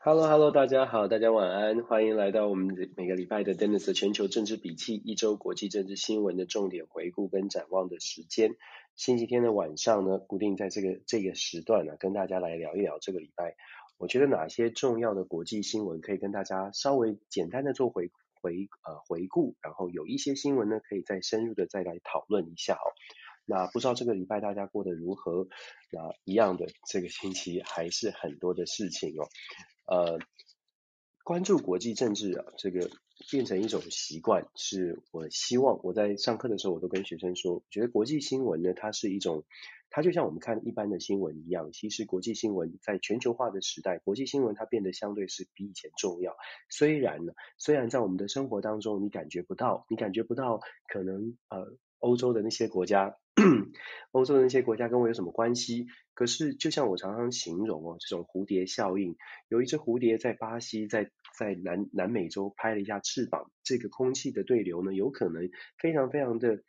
Hello，Hello，大家好，大家晚安，欢迎来到我们每个礼拜的 Dennis 的全球政治笔记，一周国际政治新闻的重点回顾跟展望的时间。星期天的晚上呢，固定在这个这个时段呢，跟大家来聊一聊这个礼拜，我觉得哪些重要的国际新闻可以跟大家稍微简单的做回回呃回顾，然后有一些新闻呢，可以再深入的再来讨论一下哦。那不知道这个礼拜大家过得如何？那一样的，这个星期还是很多的事情哦。呃，关注国际政治啊，这个变成一种习惯，是我希望我在上课的时候，我都跟学生说，觉得国际新闻呢，它是一种，它就像我们看一般的新闻一样，其实国际新闻在全球化的时代，国际新闻它变得相对是比以前重要。虽然呢，虽然在我们的生活当中，你感觉不到，你感觉不到，可能呃，欧洲的那些国家。欧洲的那些国家跟我有什么关系？可是就像我常常形容哦，这种蝴蝶效应，有一只蝴蝶在巴西，在在南南美洲拍了一下翅膀，这个空气的对流呢，有可能非常非常的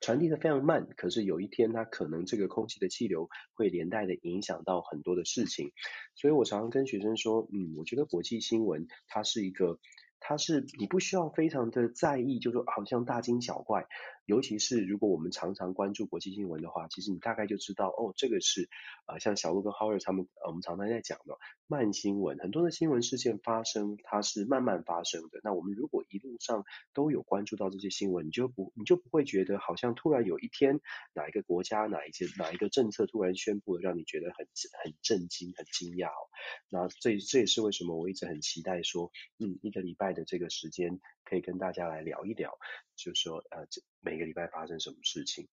传递的非常慢，可是有一天它可能这个空气的气流会连带的影响到很多的事情，所以我常常跟学生说，嗯，我觉得国际新闻它是一个。它是你不需要非常的在意，就是说好像大惊小怪。尤其是如果我们常常关注国际新闻的话，其实你大概就知道，哦，这个是、呃，像小鹿跟 Howard 他们，呃，我们常常在讲的慢新闻。很多的新闻事件发生，它是慢慢发生的。那我们如果一路上都有关注到这些新闻，你就不你就不会觉得好像突然有一天哪一个国家哪一些哪一个政策突然宣布了，让你觉得很很震惊、很惊讶哦。那这这也是为什么我一直很期待说，嗯，一个礼拜的这个时间可以跟大家来聊一聊，就是说呃这。每个礼拜发生什么事情？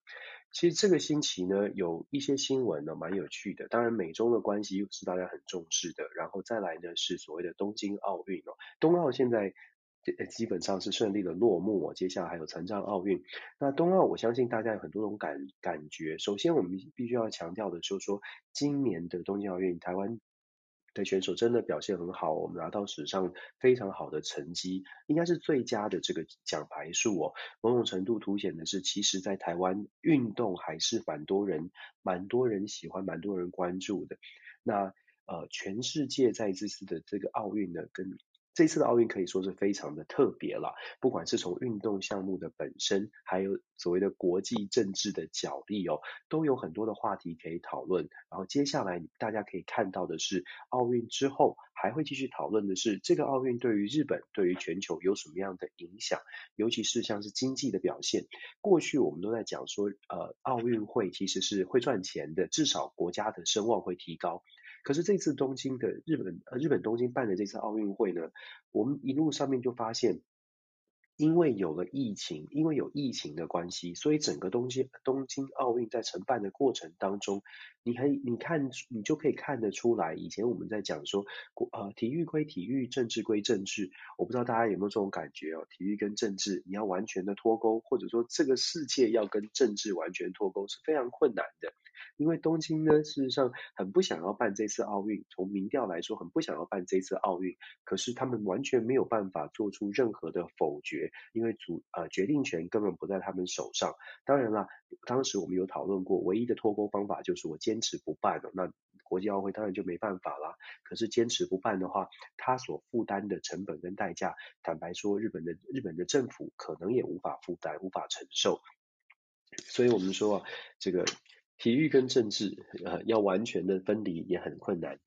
其实这个星期呢，有一些新闻呢，蛮有趣的。当然，美中的关系是大家很重视的。然后再来呢，是所谓的东京奥运哦。东奥现在基本上是顺利的落幕哦。接下来还有残障奥运。那东奥，我相信大家有很多种感感觉。首先，我们必须要强调的就是说，今年的东京奥运，台湾。的选手真的表现很好，我们拿到史上非常好的成绩，应该是最佳的这个奖牌数哦。某种程度凸显的是，其实，在台湾运动还是蛮多人、蛮多人喜欢、蛮多人关注的。那呃，全世界在这次的这个奥运呢，跟这次的奥运可以说是非常的特别了，不管是从运动项目的本身，还有所谓的国际政治的角力哦，都有很多的话题可以讨论。然后接下来大家可以看到的是，奥运之后还会继续讨论的是，这个奥运对于日本、对于全球有什么样的影响，尤其是像是经济的表现。过去我们都在讲说，呃，奥运会其实是会赚钱的，至少国家的声望会提高。可是这次东京的日本呃日本东京办的这次奥运会呢，我们一路上面就发现，因为有了疫情，因为有疫情的关系，所以整个东京东京奥运在承办的过程当中，你可以你看你就可以看得出来，以前我们在讲说，呃体育归体育，政治归政治，我不知道大家有没有这种感觉哦，体育跟政治你要完全的脱钩，或者说这个世界要跟政治完全脱钩是非常困难的。因为东京呢，事实上很不想要办这次奥运，从民调来说，很不想要办这次奥运。可是他们完全没有办法做出任何的否决，因为主呃决定权根本不在他们手上。当然了，当时我们有讨论过，唯一的脱钩方法就是我坚持不办了，那国际奥会当然就没办法了。可是坚持不办的话，他所负担的成本跟代价，坦白说，日本的日本的政府可能也无法负担，无法承受。所以我们说啊，这个。体育跟政治，呃，要完全的分离也很困难。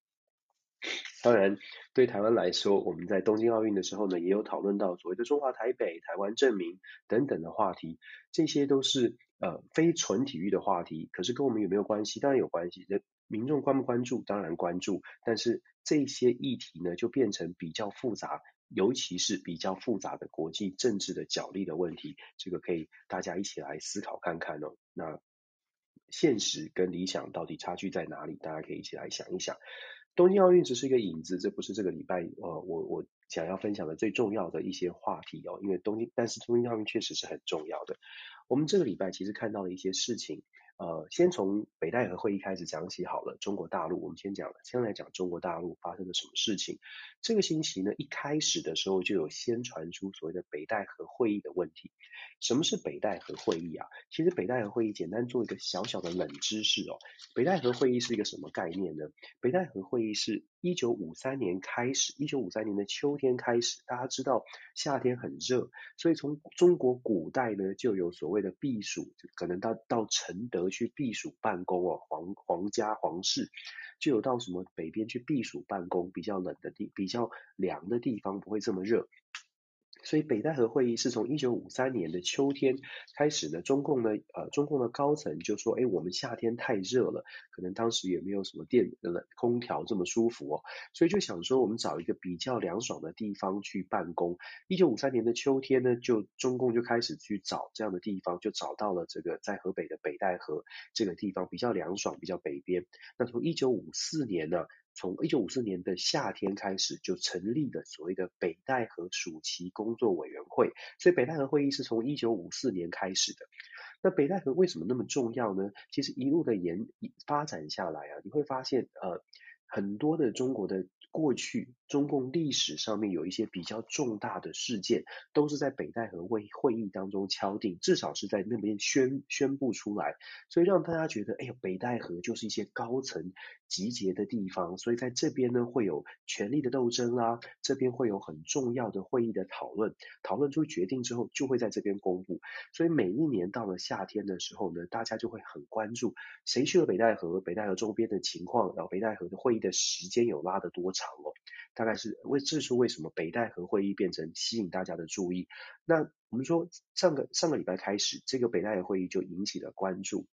当然，对台湾来说，我们在东京奥运的时候呢，也有讨论到所谓的中华台北、台湾证明等等的话题，这些都是呃非纯体育的话题。可是跟我们有没有关系？当然有关系。那民众关不关注？当然关注。但是这些议题呢，就变成比较复杂，尤其是比较复杂的国际政治的角力的问题。这个可以大家一起来思考看看哦。那。现实跟理想到底差距在哪里？大家可以一起来想一想。东京奥运只是一个影子，这不是这个礼拜呃我我想要分享的最重要的一些话题哦。因为东京，但是东京奥运确实是很重要的。我们这个礼拜其实看到了一些事情，呃，先从北戴河会议开始讲起好了。中国大陆，我们先讲，先来讲中国大陆发生了什么事情。这个星期呢，一开始的时候就有先传出所谓的北戴河会议的问题。什么是北戴河会议啊？其实北戴河会议简单做一个小小的冷知识哦。北戴河会议是一个什么概念呢？北戴河会议是一九五三年开始，一九五三年的秋天开始，大家知道夏天很热，所以从中国古代呢就有所谓的避暑，可能到到承德去避暑办公哦，皇皇家皇室就有到什么北边去避暑办公，比较冷的地，比较凉的地方不会这么热。所以北戴河会议是从一九五三年的秋天开始呢，中共呢，呃，中共的高层就说，哎，我们夏天太热了，可能当时也没有什么电冷空调这么舒服哦，所以就想说，我们找一个比较凉爽的地方去办公。一九五三年的秋天呢，就中共就开始去找这样的地方，就找到了这个在河北的北戴河这个地方，比较凉爽，比较北边。那从一九五四年呢，从一九五四年的夏天开始，就成立了所谓的北戴河暑期工作委员会。所以北戴河会议是从一九五四年开始的。那北戴河为什么那么重要呢？其实一路的延发展下来啊，你会发现呃，很多的中国的。过去中共历史上面有一些比较重大的事件，都是在北戴河会会议当中敲定，至少是在那边宣宣布出来，所以让大家觉得，哎呦，北戴河就是一些高层集结的地方，所以在这边呢会有权力的斗争、啊，这边会有很重要的会议的讨论，讨论出决定之后就会在这边公布，所以每一年到了夏天的时候呢，大家就会很关注谁去了北戴河，北戴河周边的情况，然后北戴河的会议的时间有拉得多长长。哦，大概是为这是为什么北戴河会议变成吸引大家的注意。那我们说上个上个礼拜开始，这个北戴河会议就引起了关注。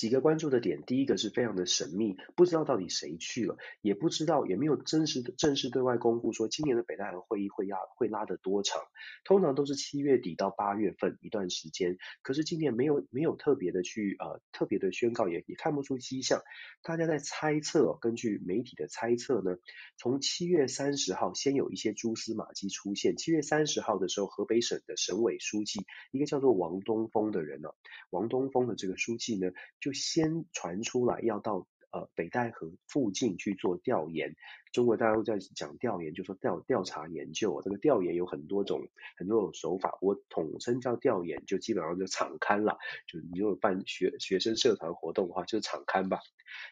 几个关注的点，第一个是非常的神秘，不知道到底谁去了，也不知道也没有真实的正式对外公布说今年的北戴河会议会压会拉得多长，通常都是七月底到八月份一段时间，可是今年没有没有特别的去呃特别的宣告，也也看不出迹象，大家在猜测，根据媒体的猜测呢，从七月三十号先有一些蛛丝马迹出现，七月三十号的时候，河北省的省委书记一个叫做王东峰的人呢、王东峰的这个书记呢就。先传出来要到呃北戴河附近去做调研，中国大陆在讲调研，就说调调查研究，这个调研有很多种很多种手法，我统称叫调研，就基本上就场刊了，就你如果办学学生社团活动的话，就是场刊吧，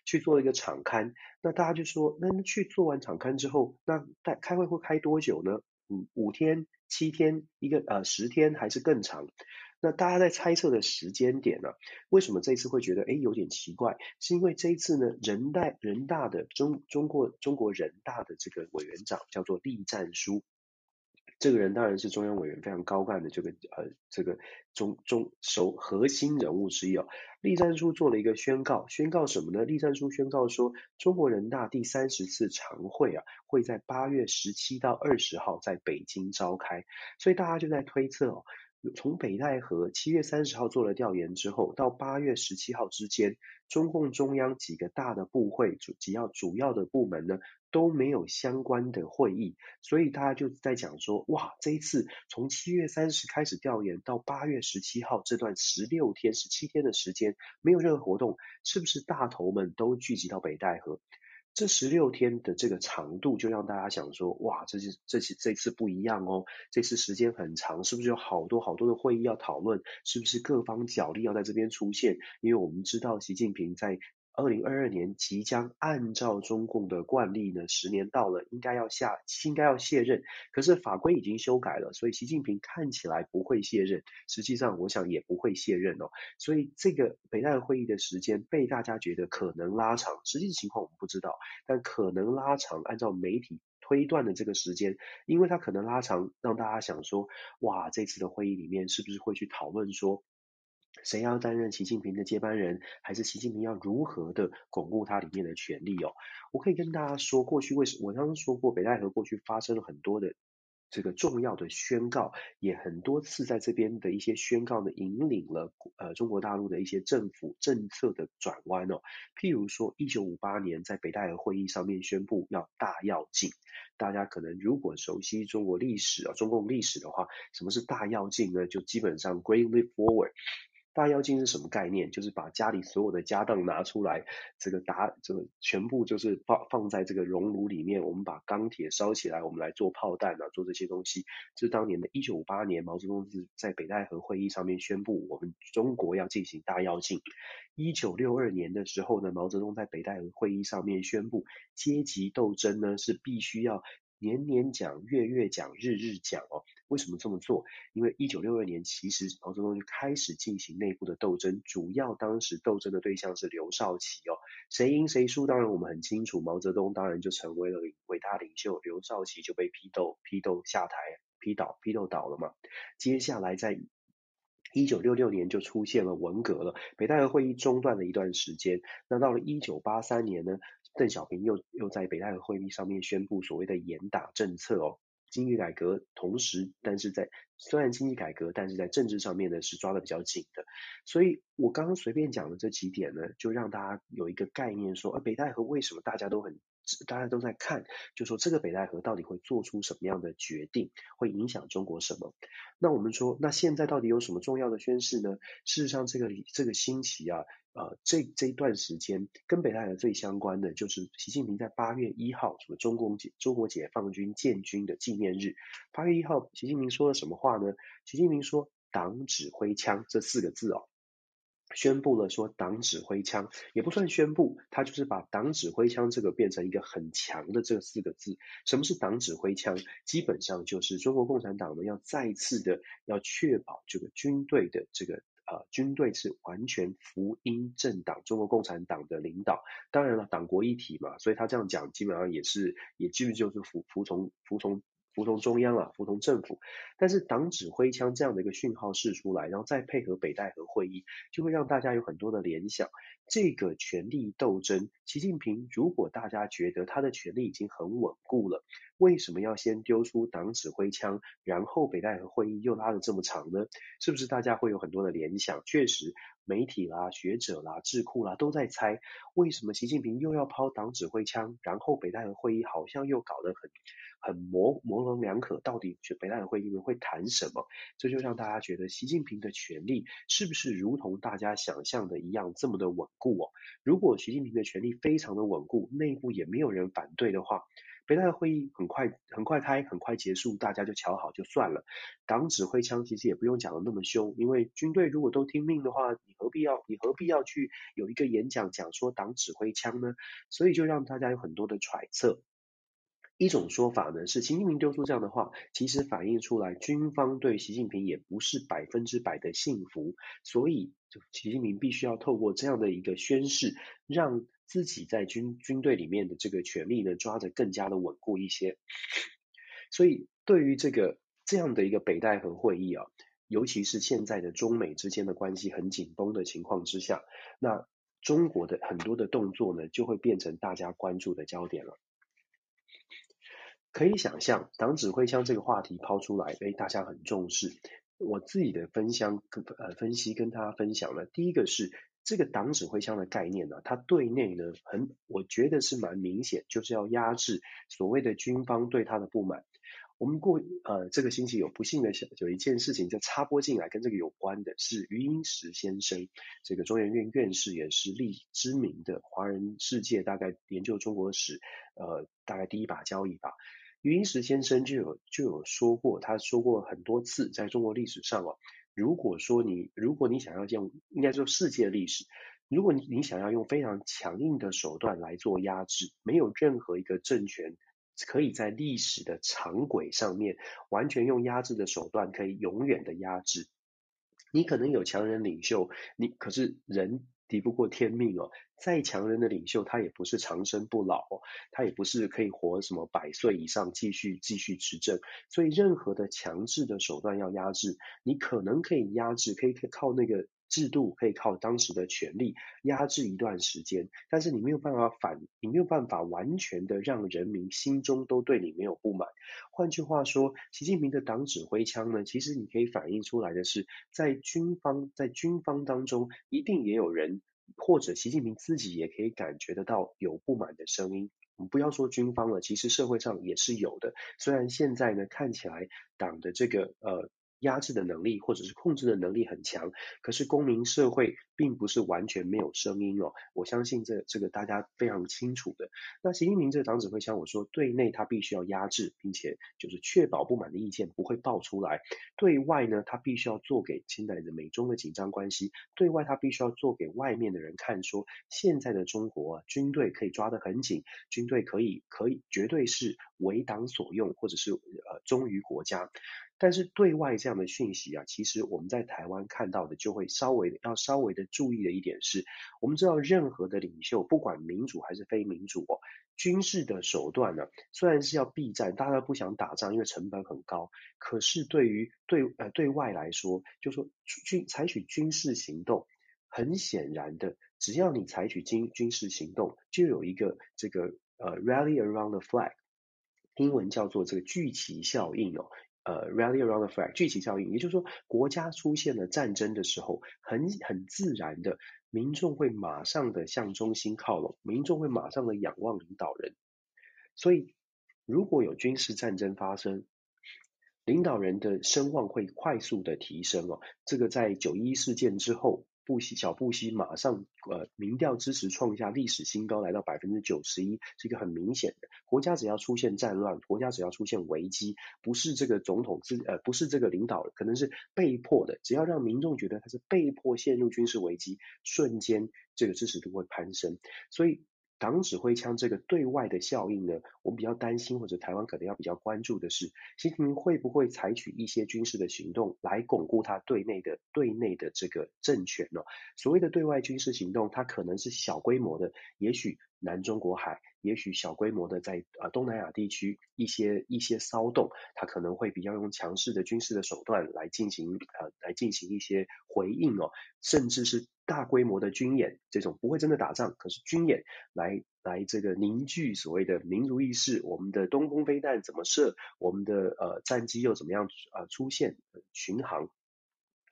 去做一个场刊，那大家就说，那去做完场刊之后，那开开会会开多久呢？嗯，五天、七天、一个呃十天还是更长？那大家在猜测的时间点呢？为什么这一次会觉得诶有点奇怪？是因为这一次呢，人大人大的中中国中国人大的这个委员长叫做栗战书，这个人当然是中央委员非常高干的这个呃这个中中首核心人物之一哦。栗战书做了一个宣告，宣告什么呢？栗战书宣告说，中国人大第三十次常会啊会在八月十七到二十号在北京召开，所以大家就在推测哦。从北戴河七月三十号做了调研之后，到八月十七号之间，中共中央几个大的部会主主要主要的部门呢都没有相关的会议，所以大家就在讲说，哇，这一次从七月三十开始调研到八月十七号这段十六天十七天的时间没有任何活动，是不是大头们都聚集到北戴河？这十六天的这个长度，就让大家想说，哇，这是这次这次不一样哦，这次时间很长，是不是有好多好多的会议要讨论？是不是各方角力要在这边出现？因为我们知道习近平在。二零二二年即将按照中共的惯例呢，十年到了，应该要下，应该要卸任。可是法规已经修改了，所以习近平看起来不会卸任，实际上我想也不会卸任哦。所以这个北戴河会议的时间被大家觉得可能拉长，实际情况我们不知道，但可能拉长。按照媒体推断的这个时间，因为它可能拉长，让大家想说，哇，这次的会议里面是不是会去讨论说，谁要担任习近平的接班人，还是习近平要如何的巩固他里面的权力哦？我可以跟大家说，过去为什我刚刚说过，北戴河过去发生了很多的这个重要的宣告，也很多次在这边的一些宣告呢，引领了呃中国大陆的一些政府政策的转弯哦。譬如说，一九五八年在北戴河会议上面宣布要大跃进，大家可能如果熟悉中国历史啊、中共历史的话，什么是大跃进呢？就基本上 Great Leap Forward。大妖精是什么概念？就是把家里所有的家当拿出来，这个打这个全部就是放放在这个熔炉里面，我们把钢铁烧起来，我们来做炮弹啊，做这些东西。这是当年的一九五八年，毛泽东是在北戴河会议上面宣布，我们中国要进行大跃进。一九六二年的时候呢，毛泽东在北戴河会议上面宣布，阶级斗争呢是必须要。年年讲，月月讲，日日讲哦。为什么这么做？因为一九六二年，其实毛泽东就开始进行内部的斗争，主要当时斗争的对象是刘少奇哦。谁赢谁输，当然我们很清楚，毛泽东当然就成为了伟大领袖，刘少奇就被批斗，批斗下台，批倒，批斗倒了嘛。接下来在一九六六年就出现了文革了，北戴河会议中断了一段时间。那到了一九八三年呢，邓小平又又在北戴河会议上面宣布所谓的严打政策哦，经济改革，同时但是在虽然经济改革，但是在政治上面呢是抓的比较紧的。所以我刚刚随便讲的这几点呢，就让大家有一个概念说，啊北戴河为什么大家都很。大家都在看，就说这个北戴河到底会做出什么样的决定，会影响中国什么？那我们说，那现在到底有什么重要的宣示呢？事实上，这个这个星期啊，呃，这这一段时间跟北戴河最相关的，就是习近平在八月一号，什么中共解中国解放军建军的纪念日。八月一号，习近平说了什么话呢？习近平说“党指挥枪”这四个字哦。宣布了说党指挥枪也不算宣布，他就是把党指挥枪这个变成一个很强的这四个字。什么是党指挥枪？基本上就是中国共产党呢要再次的要确保这个军队的这个呃军队是完全服膺政党中国共产党的领导。当然了，党国一体嘛，所以他这样讲基本上也是也基本就是服服从服从。服从中央啊，服从政府，但是党指挥枪这样的一个讯号释出来，然后再配合北戴河会议，就会让大家有很多的联想。这个权力斗争，习近平如果大家觉得他的权力已经很稳固了，为什么要先丢出党指挥枪，然后北戴河会议又拉得这么长呢？是不是大家会有很多的联想？确实，媒体啦、学者啦、智库啦都在猜，为什么习近平又要抛党指挥枪，然后北戴河会议好像又搞得很。很模模棱两可，到底北戴河会议里面会谈什么？这就让大家觉得习近平的权力是不是如同大家想象的一样这么的稳固哦？如果习近平的权力非常的稳固，内部也没有人反对的话，北戴河会议很快很快开，很快结束，大家就瞧好就算了。党指挥枪其实也不用讲的那么凶，因为军队如果都听命的话，你何必要你何必要去有一个演讲讲说党指挥枪呢？所以就让大家有很多的揣测。一种说法呢，是习近平丢出这样的话，其实反映出来军方对习近平也不是百分之百的信服，所以就习近平必须要透过这样的一个宣誓，让自己在军军队里面的这个权力呢抓得更加的稳固一些。所以对于这个这样的一个北戴河会议啊，尤其是现在的中美之间的关系很紧绷的情况之下，那中国的很多的动作呢，就会变成大家关注的焦点了。可以想象，党指挥枪这个话题抛出来，诶，大家很重视。我自己的分享呃分析跟大家分享了，第一个是这个党指挥枪的概念呢，它对内呢很，我觉得是蛮明显，就是要压制所谓的军方对他的不满。我们过呃这个星期有不幸的有一件事情就插播进来，跟这个有关的是余英时先生，这个中研院院士也是历知名的华人世界大概研究中国史呃大概第一把交椅吧。余英时先生就有就有说过，他说过很多次，在中国历史上哦，如果说你如果你想要用，应该说世界历史，如果你你想要用非常强硬的手段来做压制，没有任何一个政权。可以在历史的长轨上面完全用压制的手段，可以永远的压制。你可能有强人领袖，你可是人敌不过天命哦。再强人的领袖，他也不是长生不老哦，他也不是可以活什么百岁以上继续继续执政。所以任何的强制的手段要压制，你可能可以压制，可以靠那个。制度可以靠当时的权力压制一段时间，但是你没有办法反，你没有办法完全的让人民心中都对你没有不满。换句话说，习近平的党指挥枪呢，其实你可以反映出来的是，在军方在军方当中，一定也有人，或者习近平自己也可以感觉得到有不满的声音。我们不要说军方了，其实社会上也是有的。虽然现在呢看起来党的这个呃。压制的能力或者是控制的能力很强，可是公民社会并不是完全没有声音哦。我相信这这个大家非常清楚的。那习近平这个党指挥枪，我说对内他必须要压制，并且就是确保不满的意见不会爆出来；对外呢，他必须要做给现在的美中的紧张关系，对外他必须要做给外面的人看，说现在的中国，军队可以抓得很紧，军队可以可以绝对是为党所用，或者是呃忠于国家。但是对外这样的讯息啊，其实我们在台湾看到的就会稍微的要稍微的注意的一点是，我们知道任何的领袖，不管民主还是非民主哦，军事的手段呢，虽然是要避战，大家不想打仗，因为成本很高。可是对于对呃对外来说，就说军采取军事行动，很显然的，只要你采取军军事行动，就有一个这个呃 rally around the flag，英文叫做这个聚集效应哦。呃，rally around the flag，聚集效应，也就是说，国家出现了战争的时候，很很自然的，民众会马上的向中心靠拢，民众会马上的仰望领导人。所以，如果有军事战争发生，领导人的声望会快速的提升哦。这个在九一一事件之后。布希小布希马上呃民调支持创下历史新高，来到百分之九十一，是一个很明显的。国家只要出现战乱，国家只要出现危机，不是这个总统自呃不是这个领导，可能是被迫的，只要让民众觉得他是被迫陷入军事危机，瞬间这个支持度会攀升，所以。党指挥枪这个对外的效应呢，我们比较担心，或者台湾可能要比较关注的是，习近平会不会采取一些军事的行动来巩固他对内的对内的这个政权呢？所谓的对外军事行动，它可能是小规模的，也许南中国海，也许小规模的在呃东南亚地区一些一些骚动，它可能会比较用强势的军事的手段来进行呃来进行一些回应哦，甚至是。大规模的军演，这种不会真的打仗，可是军演来来这个凝聚所谓的民族意识，我们的东风飞弹怎么射，我们的呃战机又怎么样呃出现巡航。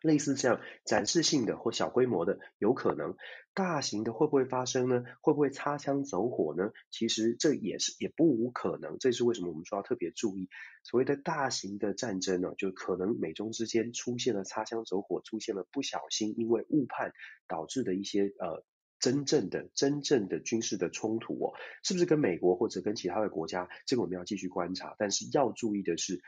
类似这样展示性的或小规模的有可能，大型的会不会发生呢？会不会擦枪走火呢？其实这也是也不无可能。这是为什么我们说要特别注意所谓的大型的战争呢？就可能美中之间出现了擦枪走火，出现了不小心因为误判导致的一些呃真正的真正的军事的冲突哦，是不是跟美国或者跟其他的国家？这个我们要继续观察。但是要注意的是。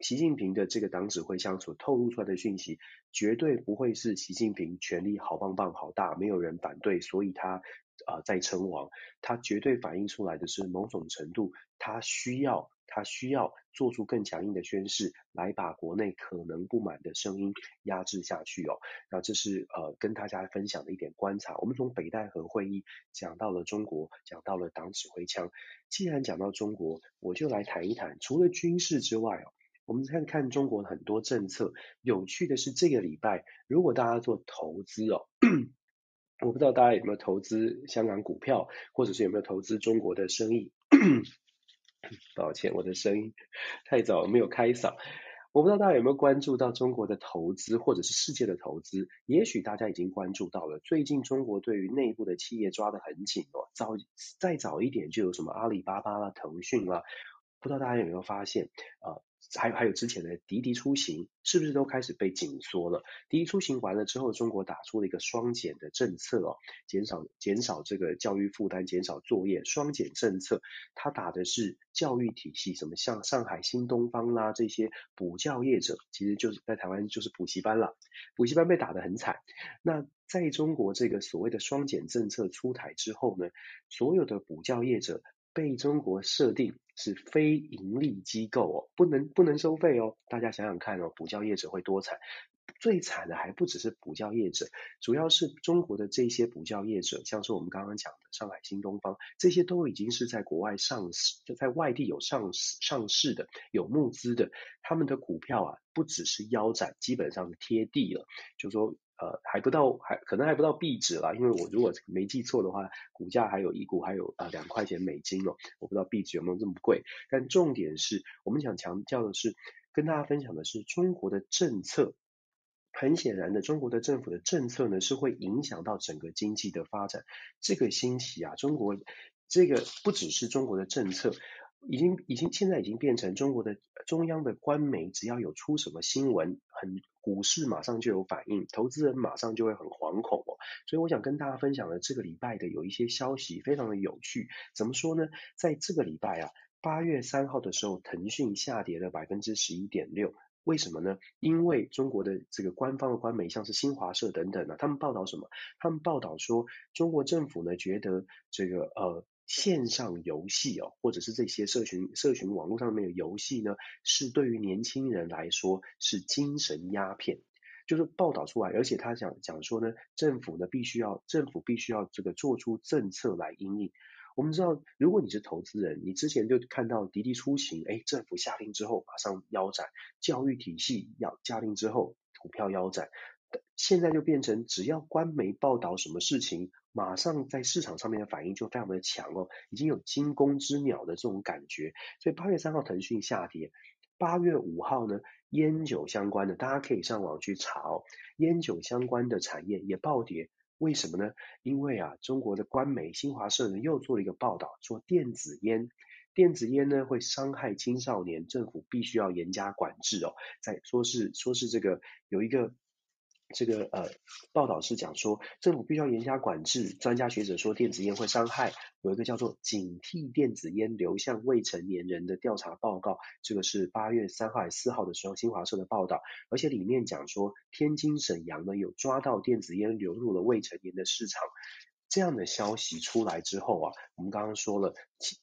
习近平的这个党指挥枪所透露出来的讯息，绝对不会是习近平权力好棒棒好大，没有人反对，所以他啊、呃、在称王。他绝对反映出来的是某种程度，他需要他需要做出更强硬的宣示，来把国内可能不满的声音压制下去哦。那这是呃跟大家分享的一点观察。我们从北戴河会议讲到了中国，讲到了党指挥枪。既然讲到中国，我就来谈一谈，除了军事之外哦。我们看看中国很多政策，有趣的是这个礼拜，如果大家做投资哦，我不知道大家有没有投资香港股票，或者是有没有投资中国的生意。抱歉，我的声音太早，没有开嗓。我不知道大家有没有关注到中国的投资，或者是世界的投资。也许大家已经关注到了，最近中国对于内部的企业抓得很紧哦。早再早一点就有什么阿里巴巴啦、腾讯啦，不知道大家有没有发现啊？还有还有之前的滴滴出行，是不是都开始被紧缩了？滴滴出行完了之后，中国打出了一个双减的政策哦，减少减少这个教育负担，减少作业，双减政策。它打的是教育体系，什么像上海新东方啦这些补教业者，其实就是在台湾就是补习班了，补习班被打得很惨。那在中国这个所谓的双减政策出台之后呢，所有的补教业者。被中国设定是非盈利机构哦，不能不能收费哦。大家想想看哦，补教业者会多惨？最惨的还不只是补教业者，主要是中国的这些补教业者，像是我们刚刚讲的上海新东方，这些都已经是在国外上市，就在外地有上市上市的，有募资的，他们的股票啊，不只是腰斩，基本上贴地了，就说。呃，还不到，还可能还不到壁纸啦，因为我如果没记错的话，股价还有一股还有啊两块钱美金哦，我不知道壁纸有没有这么贵。但重点是我们想强调的是，跟大家分享的是中国的政策，很显然的，中国的政府的政策呢是会影响到整个经济的发展。这个星期啊，中国这个不只是中国的政策。已经已经现在已经变成中国的中央的官媒，只要有出什么新闻，很股市马上就有反应，投资人马上就会很惶恐哦。所以我想跟大家分享的这个礼拜的有一些消息，非常的有趣。怎么说呢？在这个礼拜啊，八月三号的时候，腾讯下跌了百分之十一点六。为什么呢？因为中国的这个官方的官媒，像是新华社等等啊，他们报道什么？他们报道说，中国政府呢觉得这个呃线上游戏哦，或者是这些社群社群网络上面的游戏呢，是对于年轻人来说是精神鸦片，就是报道出来，而且他讲讲说呢，政府呢必须要政府必须要这个做出政策来因应。我们知道，如果你是投资人，你之前就看到滴滴出行，哎，政府下令之后马上腰斩；教育体系要下令之后，股票腰斩。现在就变成，只要官媒报道什么事情，马上在市场上面的反应就非常的强哦，已经有惊弓之鸟的这种感觉。所以八月三号腾讯下跌，八月五号呢，烟酒相关的大家可以上网去查哦，烟酒相关的产业也暴跌。为什么呢？因为啊，中国的官媒新华社呢又做了一个报道，说电子烟，电子烟呢会伤害青少年，政府必须要严加管制哦。在说是说是这个有一个。这个呃报道是讲说，政府必须要严加管制。专家学者说，电子烟会伤害。有一个叫做《警惕电子烟流向未成年人的调查报告》，这个是八月三号还是四号的时候，新华社的报道。而且里面讲说，天津、沈阳呢有抓到电子烟流入了未成年的市场。这样的消息出来之后啊，我们刚刚说了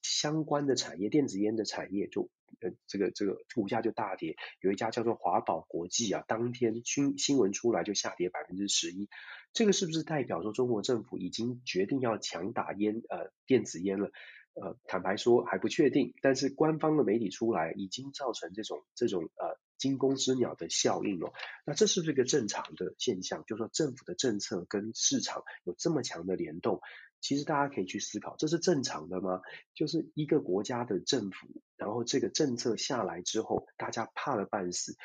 相关的产业，电子烟的产业就。呃，这个这个股价就大跌，有一家叫做华宝国际啊，当天新新闻出来就下跌百分之十一，这个是不是代表说中国政府已经决定要强打烟呃电子烟了？呃，坦白说还不确定，但是官方的媒体出来已经造成这种这种呃惊弓之鸟的效应哦，那这是不是一个正常的现象？就是说政府的政策跟市场有这么强的联动？其实大家可以去思考，这是正常的吗？就是一个国家的政府，然后这个政策下来之后，大家怕了半死，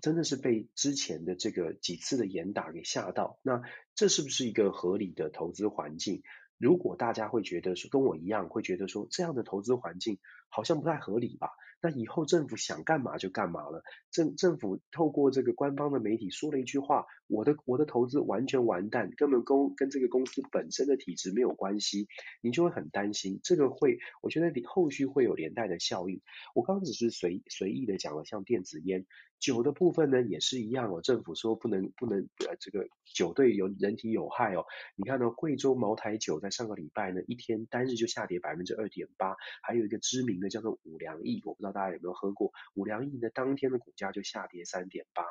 真的是被之前的这个几次的严打给吓到。那这是不是一个合理的投资环境？如果大家会觉得说跟我一样，会觉得说这样的投资环境好像不太合理吧？那以后政府想干嘛就干嘛了。政政府透过这个官方的媒体说了一句话，我的我的投资完全完蛋，根本跟跟这个公司本身的体质没有关系，你就会很担心。这个会，我觉得你后续会有连带的效应。我刚只是随随意的讲了，像电子烟、酒的部分呢，也是一样哦。政府说不能不能呃这个酒对有人体有害哦。你看到贵州茅台酒在上个礼拜呢，一天单日就下跌百分之二点八，还有一个知名的叫做五粮液，我不知道。大家有没有喝过五粮液呢？当天的股价就下跌三点八，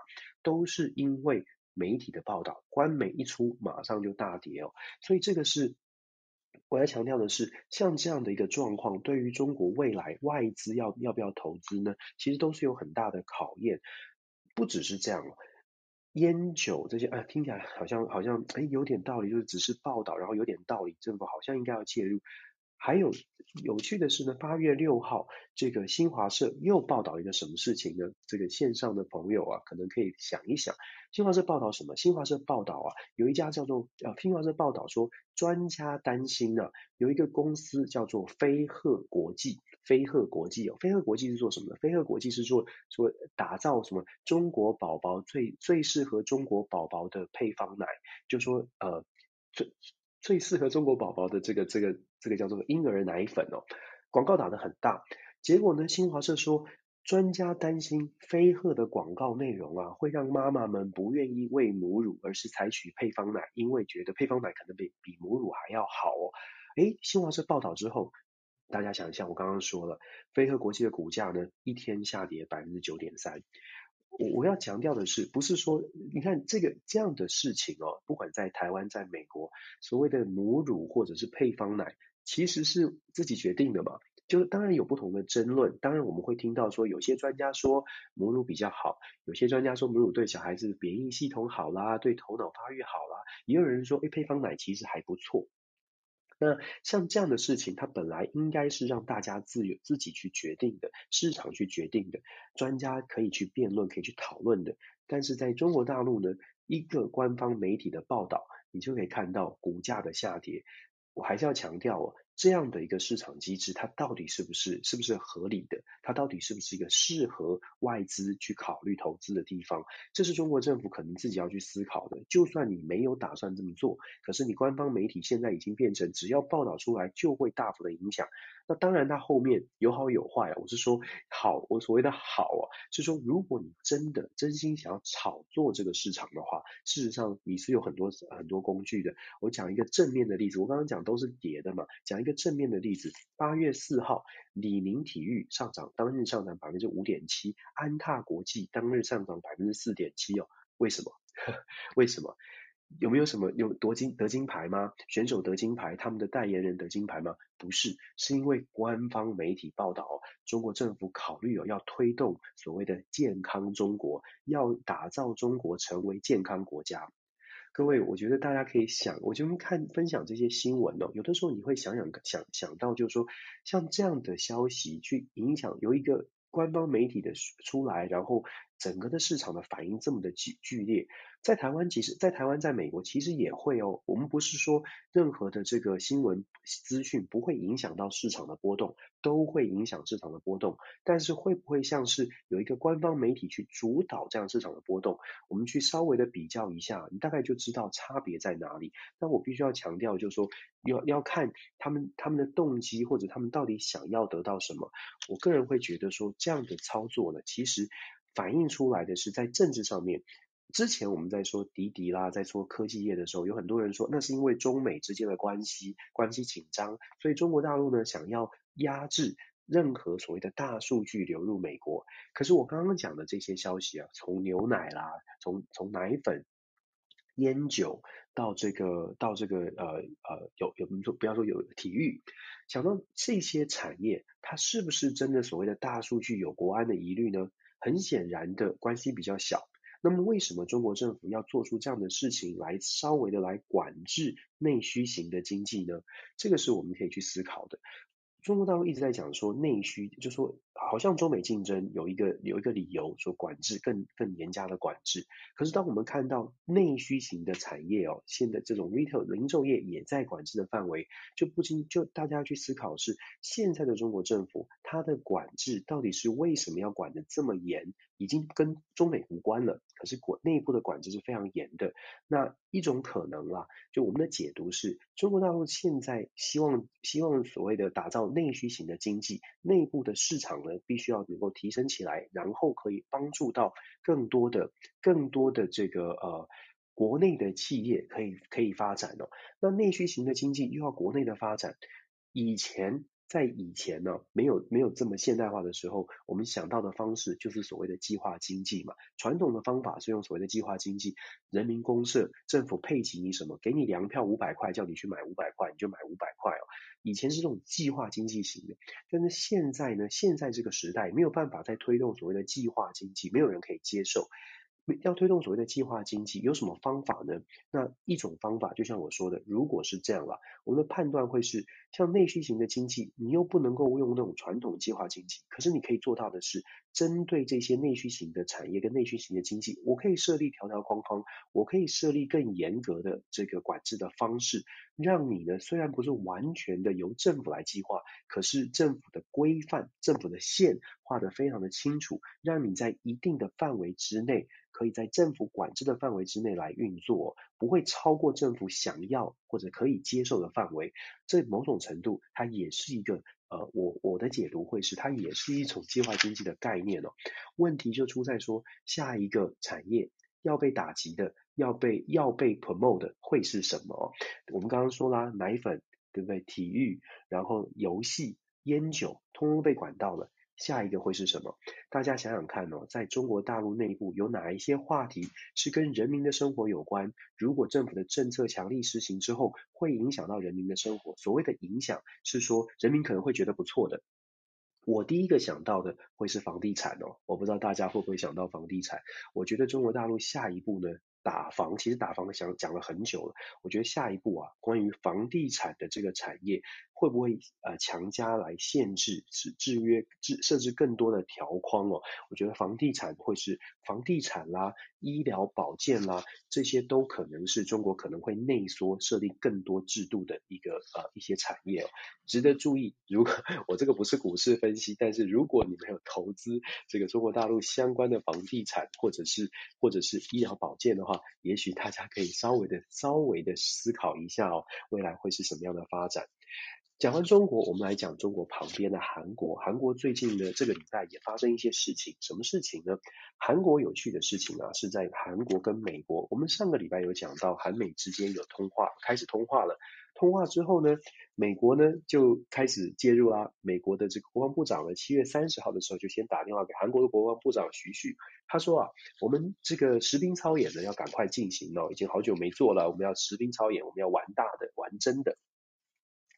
都是因为媒体的报道，官媒一出，马上就大跌哦。所以这个是我要强调的是，像这样的一个状况，对于中国未来外资要要不要投资呢？其实都是有很大的考验。不只是这样，烟酒这些啊，听起来好像好像哎有点道理，就是只是报道，然后有点道理，政府好像应该要介入。还有有趣的是呢，八月六号，这个新华社又报道一个什么事情呢？这个线上的朋友啊，可能可以想一想，新华社报道什么？新华社报道啊，有一家叫做呃，新华社报道说，专家担心呢、啊，有一个公司叫做飞鹤国际，飞鹤国际哦，飞鹤国际是做什么的？飞鹤国际是做说打造什么中国宝宝最最适合中国宝宝的配方奶，就说呃最。最适合中国宝宝的这个这个这个叫做婴儿奶粉哦，广告打得很大，结果呢，新华社说，专家担心飞鹤的广告内容啊，会让妈妈们不愿意喂母乳，而是采取配方奶，因为觉得配方奶可能比比母乳还要好哦。诶，新华社报道之后，大家想一下，我刚刚说了，飞鹤国际的股价呢，一天下跌百分之九点三。我我要强调的是，不是说你看这个这样的事情哦，不管在台湾、在美国，所谓的母乳或者是配方奶，其实是自己决定的嘛。就当然有不同的争论，当然我们会听到说，有些专家说母乳比较好，有些专家说母乳对小孩子免疫系统好啦，对头脑发育好啦，也有人说，诶，配方奶其实还不错。那像这样的事情，它本来应该是让大家自由自己去决定的，市场去决定的，专家可以去辩论，可以去讨论的。但是在中国大陆呢，一个官方媒体的报道，你就可以看到股价的下跌。我还是要强调哦，这样的一个市场机制，它到底是不是是不是合理的？它到底是不是一个适合外资去考虑投资的地方？这是中国政府可能自己要去思考的。就算你没有打算这么做，可是你官方媒体现在已经变成，只要报道出来就会大幅的影响。那当然，它后面有好有坏啊。我是说好，我所谓的好啊，是说如果你真的真心想要炒作这个市场的话，事实上你是有很多很多工具的。我讲一个正面的例子，我刚刚讲都是跌的嘛，讲一个正面的例子。八月四号，李宁体育上涨，当日上涨百分之五点七，安踏国际当日上涨百分之四点七哦。为什么？为什么？有没有什么有夺金得金牌吗？选手得金牌，他们的代言人得金牌吗？不是，是因为官方媒体报道，中国政府考虑有要推动所谓的健康中国，要打造中国成为健康国家。各位，我觉得大家可以想，我就看分享这些新闻哦，有的时候你会想想想想到，就是说像这样的消息去影响，有一个官方媒体的出来，然后。整个的市场的反应这么的剧剧烈，在台湾其实，在台湾，在美国其实也会哦。我们不是说任何的这个新闻资讯不会影响到市场的波动，都会影响市场的波动。但是会不会像是有一个官方媒体去主导这样市场的波动？我们去稍微的比较一下，你大概就知道差别在哪里。那我必须要强调，就是说要要看他们他们的动机或者他们到底想要得到什么。我个人会觉得说这样的操作呢，其实。反映出来的是在政治上面，之前我们在说滴滴啦，在说科技业的时候，有很多人说那是因为中美之间的关系关系紧张，所以中国大陆呢想要压制任何所谓的大数据流入美国。可是我刚刚讲的这些消息啊，从牛奶啦，从从奶粉、烟酒到这个到这个呃呃有有我们说不要说有体育，想到这些产业，它是不是真的所谓的大数据有国安的疑虑呢？很显然的关系比较小，那么为什么中国政府要做出这样的事情来稍微的来管制内需型的经济呢？这个是我们可以去思考的。中国大陆一直在讲说内需，就说好像中美竞争有一个有一个理由说管制更更严加的管制。可是当我们看到内需型的产业哦，现在这种 retail 零售业也在管制的范围，就不禁就大家去思考是现在的中国政府它的管制到底是为什么要管得这么严？已经跟中美无关了，可是国内部的管制是非常严的。那一种可能啦，就我们的解读是，中国大陆现在希望希望所谓的打造内需型的经济，内部的市场呢必须要能够提升起来，然后可以帮助到更多的更多的这个呃国内的企业可以可以发展哦。那内需型的经济又要国内的发展，以前。在以前呢，没有没有这么现代化的时候，我们想到的方式就是所谓的计划经济嘛。传统的方法是用所谓的计划经济，人民公社，政府配给你什么，给你粮票五百块，叫你去买五百块，你就买五百块哦。以前是这种计划经济型的，但是现在呢，现在这个时代没有办法再推动所谓的计划经济，没有人可以接受。要推动所谓的计划经济，有什么方法呢？那一种方法，就像我说的，如果是这样了，我们的判断会是，像内需型的经济，你又不能够用那种传统计划经济，可是你可以做到的是，针对这些内需型的产业跟内需型的经济，我可以设立条条框框，我可以设立更严格的这个管制的方式，让你呢，虽然不是完全的由政府来计划，可是政府的规范、政府的线画得非常的清楚，让你在一定的范围之内。可以在政府管制的范围之内来运作，不会超过政府想要或者可以接受的范围。这某种程度，它也是一个呃，我我的解读会是，它也是一种计划经济的概念哦。问题就出在说，下一个产业要被打击的，要被要被 promote 的会是什么？我们刚刚说啦，奶粉对不对？体育，然后游戏、烟酒，通通被管到了。下一个会是什么？大家想想看哦，在中国大陆内部有哪一些话题是跟人民的生活有关？如果政府的政策强力实行之后，会影响到人民的生活。所谓的影响是说，人民可能会觉得不错的。我第一个想到的会是房地产哦，我不知道大家会不会想到房地产。我觉得中国大陆下一步呢，打房其实打房想讲了很久了。我觉得下一步啊，关于房地产的这个产业会不会呃强加来限制、是制约、制设置更多的条框哦？我觉得房地产会是房地产啦、医疗保健啦，这些都可能是中国可能会内缩设立更多制度的一个呃一些产业哦。值得注意，如果我这个不是股市分析，但是如果你没有投资这个中国大陆相关的房地产或者是或者是医疗保健的话，也许大家可以稍微的稍微的思考一下哦，未来会是什么样的发展。讲完中国，我们来讲中国旁边的韩国。韩国最近呢，这个礼拜也发生一些事情，什么事情呢？韩国有趣的事情啊，是在韩国跟美国。我们上个礼拜有讲到，韩美之间有通话，开始通话了。通话之后呢，美国呢就开始介入啊。美国的这个国防部长呢，七月三十号的时候就先打电话给韩国的国防部长徐旭，他说啊，我们这个实兵操演呢要赶快进行了，已经好久没做了，我们要实兵操演，我们要玩大的，玩真的。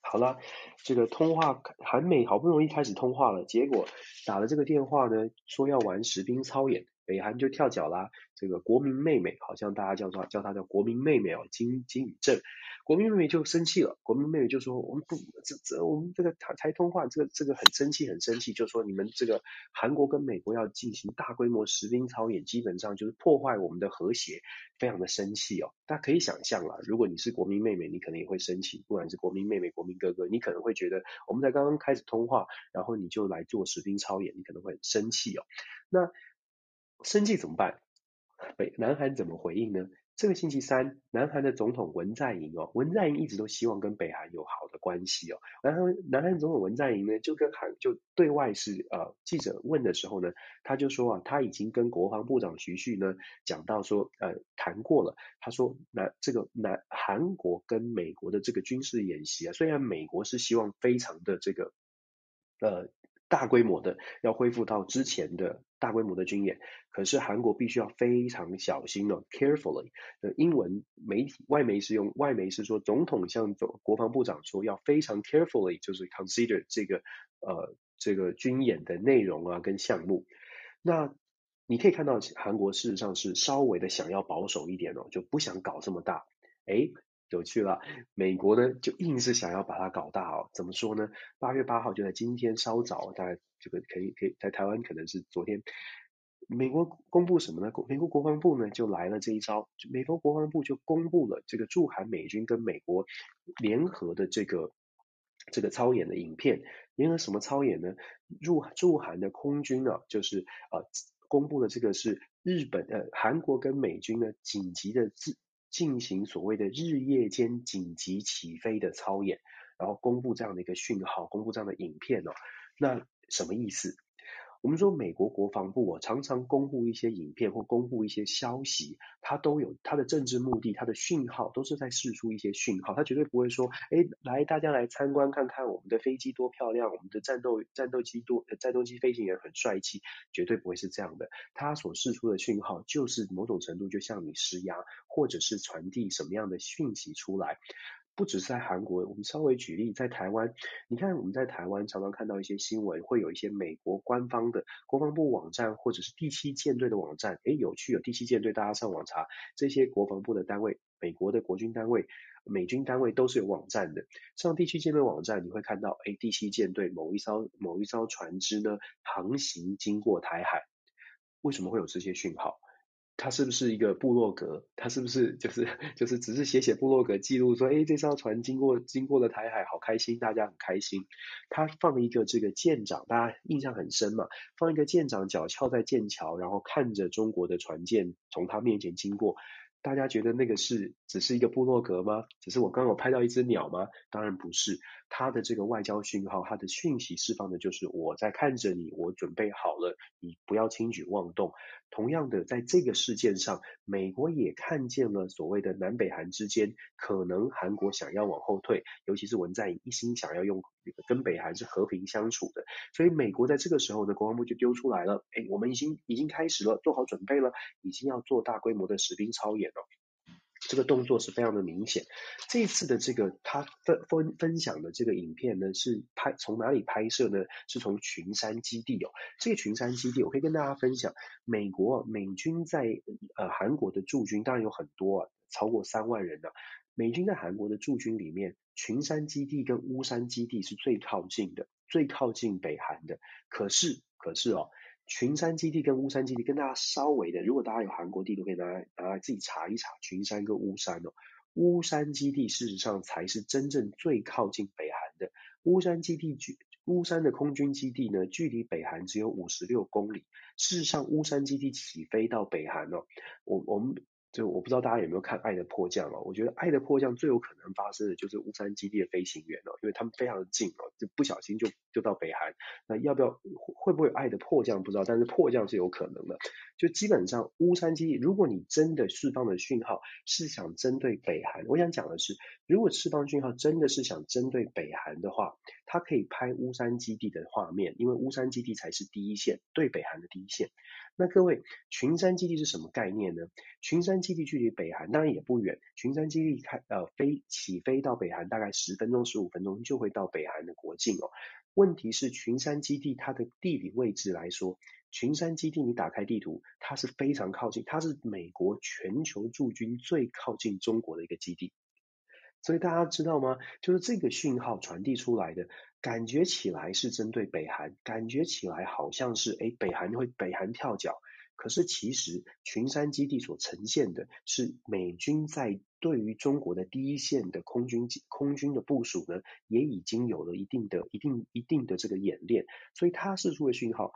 好了，这个通话韩美好不容易开始通话了，结果打了这个电话呢，说要玩实兵操演，北韩就跳脚啦。这个国民妹妹，好像大家叫做叫她叫国民妹妹哦，金金宇镇。国民妹妹就生气了，国民妹妹就说：“我们不，这这我们这个台台通话，这个这个很生气，很生气，就说你们这个韩国跟美国要进行大规模实兵操演，基本上就是破坏我们的和谐，非常的生气哦。大家可以想象啦，如果你是国民妹妹，你可能也会生气；不管是国民妹妹、国民哥哥，你可能会觉得我们在刚刚开始通话，然后你就来做实兵操演，你可能会很生气哦。那生气怎么办？北南韩怎么回应呢？”这个星期三，南韩的总统文在寅哦，文在寅一直都希望跟北韩有好的关系哦。南韩南韩总统文在寅呢，就跟韩就对外是呃记者问的时候呢，他就说啊，他已经跟国防部长徐旭呢讲到说呃谈过了。他说南这个南韩国跟美国的这个军事演习啊，虽然美国是希望非常的这个呃。大规模的要恢复到之前的大规模的军演，可是韩国必须要非常小心哦，carefully。呃，英文媒体外媒是用外媒是说，总统向总国防部长说要非常 carefully，就是 consider 这个呃这个军演的内容啊跟项目。那你可以看到韩国事实上是稍微的想要保守一点哦，就不想搞这么大。诶有趣了，美国呢就硬是想要把它搞大哦。怎么说呢？八月八号就在今天稍早，大概这个可以可以在台湾可能是昨天，美国公布什么呢？美国国防部呢就来了这一招，美国国防部就公布了这个驻韩美军跟美国联合的这个这个操演的影片。联合什么操演呢？入驻韩的空军啊，就是呃公布的这个是日本呃韩国跟美军呢紧急的自。进行所谓的日夜间紧急起飞的操演，然后公布这样的一个讯号，公布这样的影片哦，那什么意思？我们说美国国防部啊，常常公布一些影片或公布一些消息，它都有它的政治目的，它的讯号都是在释出一些讯号，它绝对不会说，哎，来大家来参观看看我们的飞机多漂亮，我们的战斗战斗机多，战斗机飞行员很帅气，绝对不会是这样的。它所释出的讯号就是某种程度就向你施压，或者是传递什么样的讯息出来。不只是在韩国，我们稍微举例，在台湾，你看我们在台湾常常看到一些新闻，会有一些美国官方的国防部网站，或者是第七舰队的网站，诶，有趣，有第七舰队，大家上网查，这些国防部的单位，美国的国军单位、美军单位都是有网站的。上第七舰队网站，你会看到，诶，第七舰队某一艘某一艘船只呢航行经过台海，为什么会有这些讯号？他是不是一个部落格？他是不是就是 就是只是写写部落格记录说，哎，这艘船经过经过了台海，好开心，大家很开心。他放一个这个舰长，大家印象很深嘛，放一个舰长脚翘在舰桥，然后看着中国的船舰从他面前经过。大家觉得那个是只是一个部落格吗？只是我刚好拍到一只鸟吗？当然不是，它的这个外交讯号，它的讯息释放的就是我在看着你，我准备好了，你不要轻举妄动。同样的，在这个事件上，美国也看见了所谓的南北韩之间可能韩国想要往后退，尤其是文在寅一心想要用跟北韩是和平相处的，所以美国在这个时候呢，国防部就丢出来了，哎，我们已经已经开始了，做好准备了，已经要做大规模的实兵操演了。这个动作是非常的明显。这一次的这个他分分分享的这个影片呢，是拍从哪里拍摄呢？是从群山基地哦。这个群山基地，我可以跟大家分享，美国美军在呃韩国的驻军当然有很多啊，超过三万人呢、啊。美军在韩国的驻军里面，群山基地跟乌山基地是最靠近的，最靠近北韩的。可是，可是哦，群山基地跟乌山基地跟大家稍微的，如果大家有韩国地图，可以拿来拿来自己查一查群山跟乌山哦。乌山基地事实上才是真正最靠近北韩的。乌山基地距乌山的空军基地呢，距离北韩只有五十六公里。事实上，乌山基地起飞到北韩哦，我我们。就我不知道大家有没有看《爱的迫降》哦，我觉得《爱的迫降》最有可能发生的就是乌山基地的飞行员哦，因为他们非常的近哦，就不小心就就到北韩。那要不要会不会有爱的迫降不知道，但是迫降是有可能的。就基本上乌山基地，如果你真的释放的讯号是想针对北韩，我想讲的是，如果释放讯号真的是想针对北韩的话，它可以拍乌山基地的画面，因为乌山基地才是第一线，对北韩的第一线。那各位，群山基地是什么概念呢？群山基地距离北韩当然也不远，群山基地开呃飞起飞到北韩大概十分钟十五分钟就会到北韩的国境哦。问题是群山基地它的地理位置来说，群山基地你打开地图，它是非常靠近，它是美国全球驻军最靠近中国的一个基地。所以大家知道吗？就是这个讯号传递出来的。感觉起来是针对北韩，感觉起来好像是诶北韩会北韩跳脚，可是其实群山基地所呈现的是美军在对于中国的第一线的空军空军的部署呢，也已经有了一定的一定一定的这个演练，所以它是出的讯号。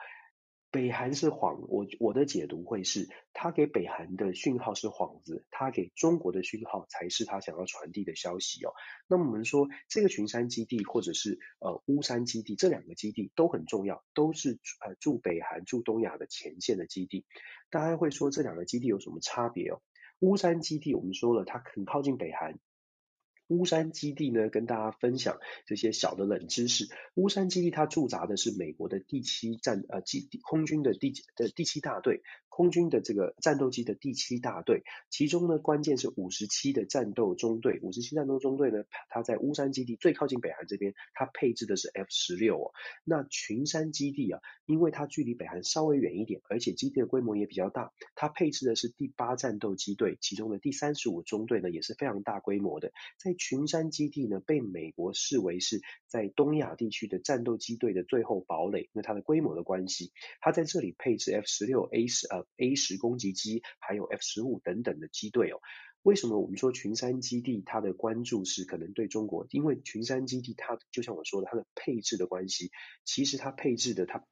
北韩是幌，我我的解读会是，他给北韩的讯号是幌子，他给中国的讯号才是他想要传递的消息哦。那么我们说，这个群山基地或者是呃乌山基地这两个基地都很重要，都是呃驻北韩驻东亚的前线的基地。大家会说这两个基地有什么差别哦？乌山基地我们说了，它很靠近北韩。乌山基地呢，跟大家分享这些小的冷知识。乌山基地它驻扎的是美国的第七战呃基地空军的第的第七大队。空军的这个战斗机的第七大队，其中呢，关键是五十七的战斗中队。五十七战斗中队呢，它在乌山基地最靠近北韩这边，它配置的是 F 十六哦。那群山基地啊，因为它距离北韩稍微远一点，而且基地的规模也比较大，它配置的是第八战斗机队，其中的第三十五中队呢也是非常大规模的。在群山基地呢，被美国视为是在东亚地区的战斗机队的最后堡垒，因为它的规模的关系，它在这里配置 F 十六 A 十呃。A 十攻击机，还有 F 十五等等的机队哦。为什么我们说群山基地它的关注是可能对中国？因为群山基地它就像我说的，它的配置的关系，其实它配置的它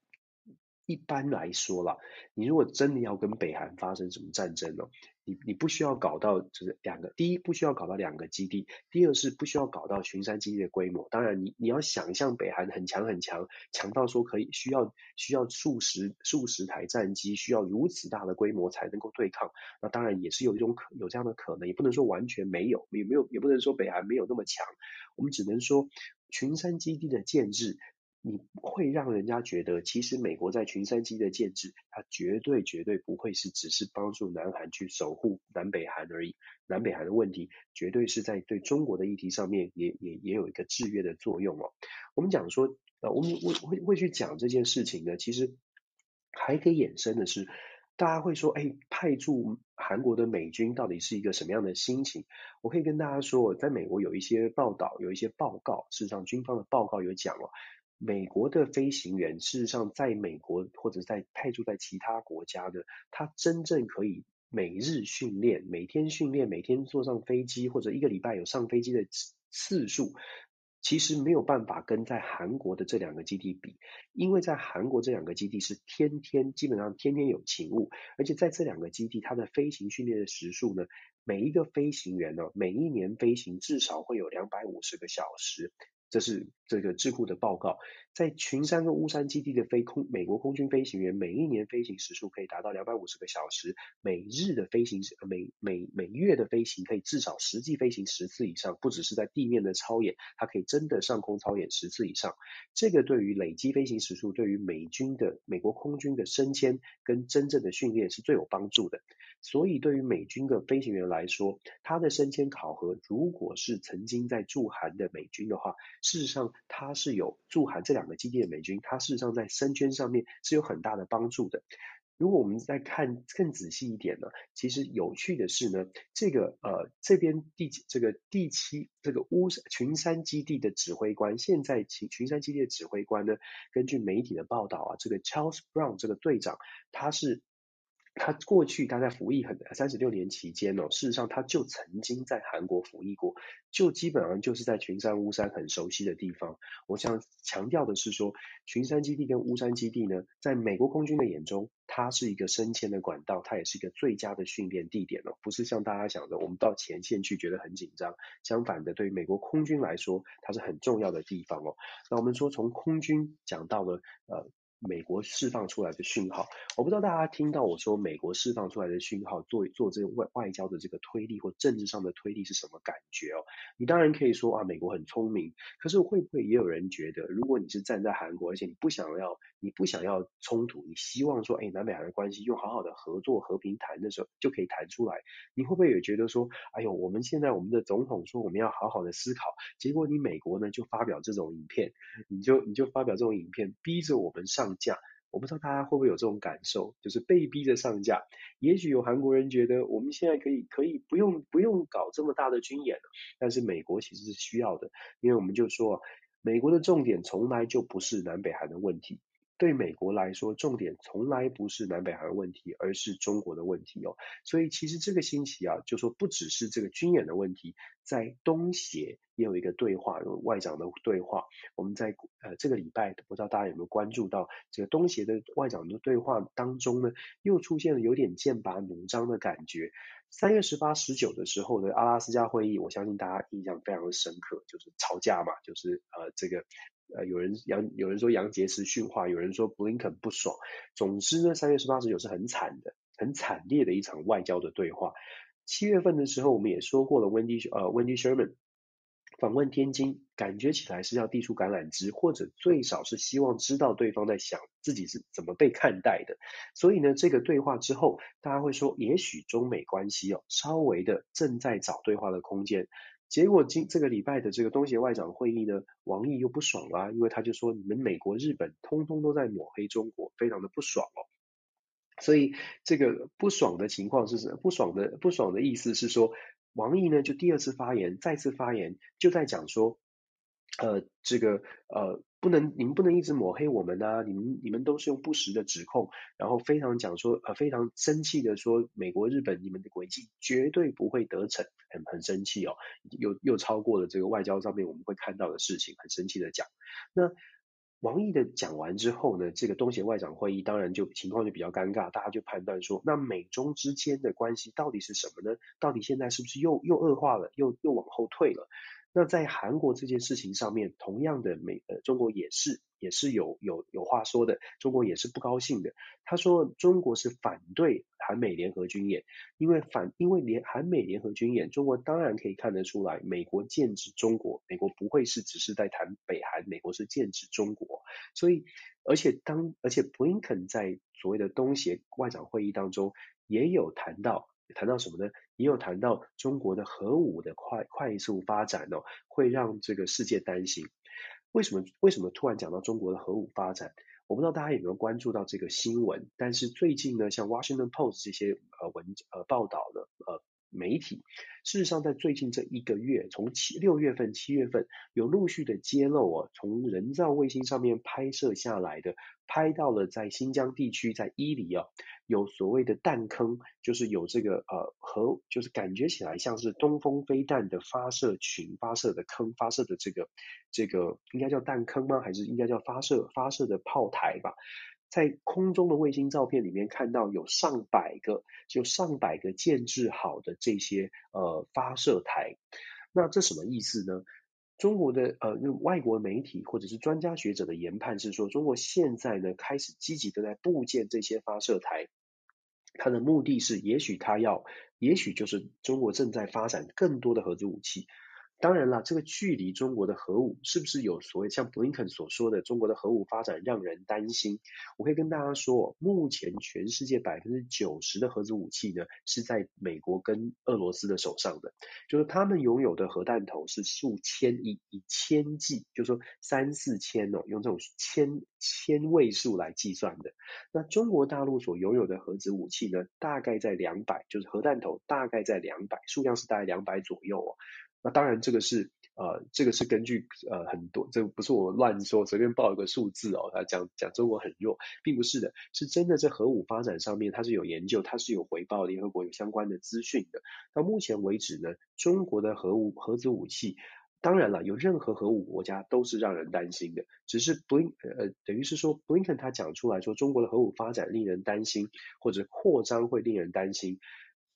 一般来说啦，你如果真的要跟北韩发生什么战争呢？你你不需要搞到就是两个，第一不需要搞到两个基地，第二是不需要搞到群山基地的规模。当然你，你你要想象北韩很强很强，强到说可以需要需要数十数十台战机，需要如此大的规模才能够对抗。那当然也是有一种可有这样的可能，也不能说完全没有，也没有也不能说北韩没有那么强。我们只能说群山基地的建制。你会让人家觉得，其实美国在群山基的建制，它绝对绝对不会是只是帮助南韩去守护南北韩而已。南北韩的问题，绝对是在对中国的议题上面也，也也有一个制约的作用哦。我们讲说，呃，我们会会会去讲这件事情呢，其实还可以衍生的是，大家会说，哎，派驻韩国的美军到底是一个什么样的心情？我可以跟大家说，在美国有一些报道，有一些报告，事实上军方的报告有讲哦。美国的飞行员，事实上，在美国或者在派驻在其他国家的，他真正可以每日训练、每天训练、每天坐上飞机，或者一个礼拜有上飞机的次数，其实没有办法跟在韩国的这两个基地比，因为在韩国这两个基地是天天基本上天天有勤务，而且在这两个基地，它的飞行训练的时数呢，每一个飞行员呢，每一年飞行至少会有两百五十个小时。这是这个智库的报告，在群山跟乌山基地的飞空美国空军飞行员每一年飞行时数可以达到两百五十个小时，每日的飞行每每每月的飞行可以至少实际飞行十次以上，不只是在地面的操演，它可以真的上空操演十次以上。这个对于累积飞行时数，对于美军的美国空军的升迁跟真正的训练是最有帮助的。所以对于美军的飞行员来说，他的升迁考核，如果是曾经在驻韩的美军的话，事实上他是有驻韩这两个基地的美军，他事实上在升迁上面是有很大的帮助的。如果我们再看更仔细一点呢，其实有趣的是呢，这个呃这边第这个第七这个乌群山基地的指挥官，现在群群山基地的指挥官呢，根据媒体的报道啊，这个 Charles Brown 这个队长他是。他过去他在服役很三十六年期间哦，事实上他就曾经在韩国服役过，就基本上就是在群山乌山很熟悉的地方。我想强调的是说，群山基地跟乌山基地呢，在美国空军的眼中，它是一个升迁的管道，它也是一个最佳的训练地点哦，不是像大家想的，我们到前线去觉得很紧张。相反的，对于美国空军来说，它是很重要的地方哦。那我们说从空军讲到了呃。美国释放出来的讯号，我不知道大家听到我说美国释放出来的讯号，做做这个外外交的这个推力或政治上的推力是什么感觉哦？你当然可以说啊，美国很聪明，可是会不会也有人觉得，如果你是站在韩国，而且你不想要，你不想要冲突，你希望说，哎，南北韩的关系用好好的合作和平谈的时候就可以谈出来，你会不会也觉得说，哎呦，我们现在我们的总统说我们要好好的思考，结果你美国呢就发表这种影片，你就你就发表这种影片，逼着我们上。架，我不知道大家会不会有这种感受，就是被逼着上架。也许有韩国人觉得我们现在可以可以不用不用搞这么大的军演了，但是美国其实是需要的，因为我们就说，美国的重点从来就不是南北韩的问题。对美国来说，重点从来不是南北韩问题，而是中国的问题哦。所以其实这个星期啊，就说不只是这个军演的问题，在东协也有一个对话，有外长的对话。我们在呃这个礼拜，不知道大家有没有关注到这个东协的外长的对话当中呢，又出现了有点剑拔弩张的感觉。三月十八、十九的时候的阿拉斯加会议，我相信大家印象非常的深刻，就是吵架嘛，就是呃这个。呃，有人杨有人说杨洁篪训话，有人说布林肯不爽。总之呢，三月十八、十九是很惨的、很惨烈的一场外交的对话。七月份的时候，我们也说过了，Wendy 呃 Wendy Sherman 访问天津，感觉起来是要递出橄榄枝，或者最少是希望知道对方在想自己是怎么被看待的。所以呢，这个对话之后，大家会说，也许中美关系哦，稍微的正在找对话的空间。结果今这个礼拜的这个东协外长会议呢，王毅又不爽啦，因为他就说，你们美国、日本通通都在抹黑中国，非常的不爽哦。所以这个不爽的情况是什么？不爽的不爽的意思是说，王毅呢就第二次发言，再次发言就在讲说，呃，这个呃。不能，你们不能一直抹黑我们啊！你们你们都是用不实的指控，然后非常讲说，呃，非常生气的说，美国、日本，你们的诡计绝对不会得逞，很很生气哦，又又超过了这个外交上面我们会看到的事情，很生气的讲。那王毅的讲完之后呢，这个东协外长会议当然就情况就比较尴尬，大家就判断说，那美中之间的关系到底是什么呢？到底现在是不是又又恶化了，又又往后退了？那在韩国这件事情上面，同样的美呃中国也是也是有有有话说的，中国也是不高兴的。他说中国是反对韩美联合军演，因为反因为联韩美联合军演，中国当然可以看得出来，美国剑指中国，美国不会是只是在谈北韩，美国是剑指中国。所以而且当而且布林肯在所谓的东协外长会议当中也有谈到。谈到什么呢？也有谈到中国的核武的快快速发展哦，会让这个世界担心。为什么？为什么突然讲到中国的核武发展？我不知道大家有没有关注到这个新闻。但是最近呢，像 Washington Post 这些呃文呃报道呢呃。媒体事实上在最近这一个月，从七六月份、七月份有陆续的揭露啊，从人造卫星上面拍摄下来的，拍到了在新疆地区，在伊犁啊，有所谓的弹坑，就是有这个呃核，就是感觉起来像是东风飞弹的发射群、发射的坑、发射的这个这个应该叫弹坑吗？还是应该叫发射发射的炮台吧？在空中的卫星照片里面看到有上百个，就上百个建制好的这些呃发射台，那这什么意思呢？中国的呃外国媒体或者是专家学者的研判是说，中国现在呢开始积极的在布建这些发射台，它的目的是，也许它要，也许就是中国正在发展更多的核子武器。当然了，这个距离中国的核武是不是有所谓像布林肯所说的中国的核武发展让人担心？我可以跟大家说，目前全世界百分之九十的核子武器呢是在美国跟俄罗斯的手上的，就是他们拥有的核弹头是数千以以千计，就是说三四千哦，用这种千千位数来计算的。那中国大陆所拥有的核子武器呢，大概在两百，就是核弹头大概在两百，数量是大概两百左右哦。那当然，这个是呃，这个是根据呃很多，这个不是我乱说，随便报一个数字哦，他讲讲中国很弱，并不是的，是真的，在核武发展上面，它是有研究，它是有回报，联合国有相关的资讯的。到目前为止呢，中国的核武核子武器，当然了，有任何核武国家都是让人担心的，只是布林呃，等于是说布林肯他讲出来说，中国的核武发展令人担心，或者扩张会令人担心。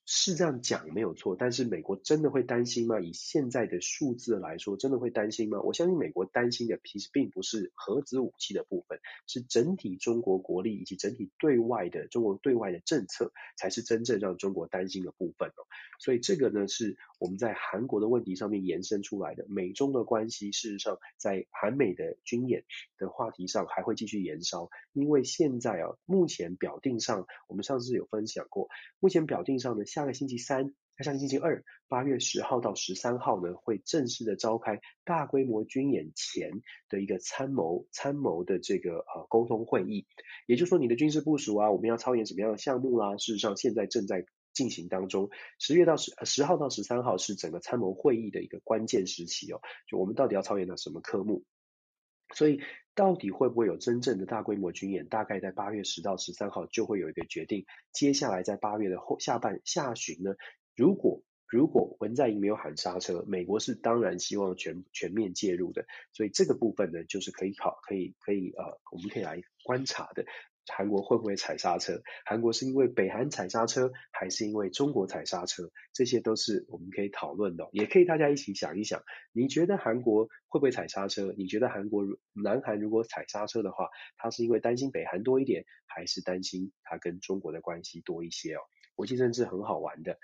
是这样讲没有错，但是美国真的会担心吗？以现在的数字来说，真的会担心吗？我相信美国担心的其实并不是核子武器的部分，是整体中国国力以及整体对外的中国对外的政策，才是真正让中国担心的部分哦。所以这个呢，是我们在韩国的问题上面延伸出来的。美中的关系，事实上在韩美的军演的话题上还会继续延烧，因为现在啊，目前表定上，我们上次有分享过，目前表定上呢。下个星期三，下个星期二，八月十号到十三号呢，会正式的召开大规模军演前的一个参谋参谋的这个呃沟通会议。也就是说，你的军事部署啊，我们要操演什么样的项目啦、啊？事实上，现在正在进行当中。十月到十十号到十三号是整个参谋会议的一个关键时期哦。就我们到底要操演到什么科目？所以，到底会不会有真正的大规模军演？大概在八月十到十三号就会有一个决定。接下来在八月的后下半下旬呢，如果如果文在寅没有喊刹车，美国是当然希望全全面介入的。所以这个部分呢，就是可以考，可以可以呃，我们可以来观察的。韩国会不会踩刹车？韩国是因为北韩踩刹车，还是因为中国踩刹车？这些都是我们可以讨论的，也可以大家一起想一想。你觉得韩国会不会踩刹车？你觉得韩国南韩如果踩刹车的话，他是因为担心北韩多一点，还是担心他跟中国的关系多一些哦？国际政治很好玩的，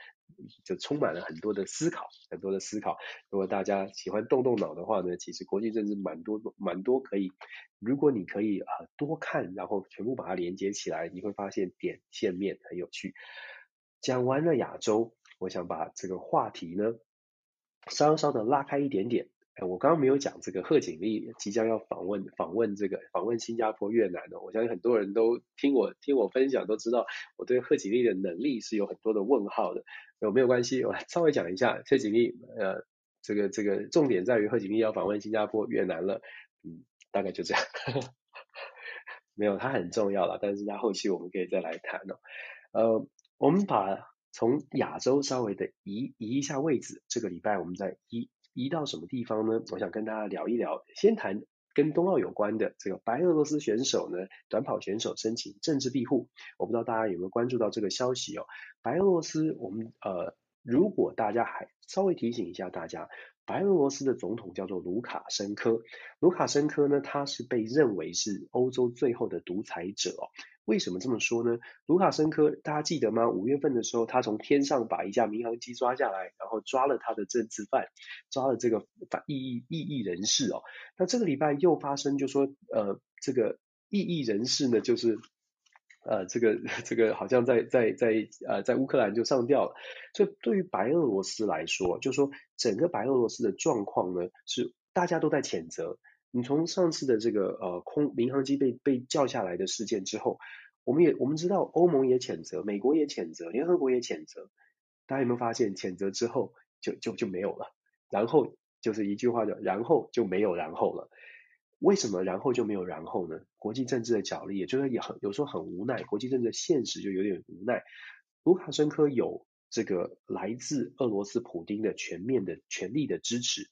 就充满了很多的思考，很多的思考。如果大家喜欢动动脑的话呢，其实国际政治蛮多蛮多可以。如果你可以啊多看，然后全部把它连接起来，你会发现点线面很有趣。讲完了亚洲，我想把这个话题呢稍稍的拉开一点点。哎，我刚刚没有讲这个贺锦丽即将要访问访问这个访问新加坡、越南的，我相信很多人都听我听我分享都知道，我对贺锦丽的能力是有很多的问号的。有没有关系？我稍微讲一下贺锦丽，呃，这个这个重点在于贺锦丽要访问新加坡、越南了，嗯，大概就这样。没有，它很重要了，但是它后期我们可以再来谈哦。呃，我们把从亚洲稍微的移移一下位置，这个礼拜我们再移。移到什么地方呢？我想跟大家聊一聊，先谈跟冬奥有关的这个白俄罗斯选手呢，短跑选手申请政治庇护。我不知道大家有没有关注到这个消息哦。白俄罗斯，我们呃，如果大家还稍微提醒一下大家，白俄罗斯的总统叫做卢卡申科。卢卡申科呢，他是被认为是欧洲最后的独裁者哦。为什么这么说呢？卢卡申科，大家记得吗？五月份的时候，他从天上把一架民航机抓下来，然后抓了他的政治犯，抓了这个反异议异议人士哦。那这个礼拜又发生，就说呃，这个异议人士呢，就是呃，这个这个好像在在在呃在乌克兰就上吊了。所以对于白俄罗斯来说，就说整个白俄罗斯的状况呢，是大家都在谴责。你从上次的这个呃空民航机被被叫下来的事件之后，我们也我们知道欧盟也谴责，美国也谴责，联合国也谴责。大家有没有发现，谴责之后就就就没有了，然后就是一句话叫，然后就没有然后了。为什么然后就没有然后呢？国际政治的角力，也就是也很有时候很无奈，国际政治的现实就有点无奈。卢卡申科有这个来自俄罗斯普丁的全面的权力的支持。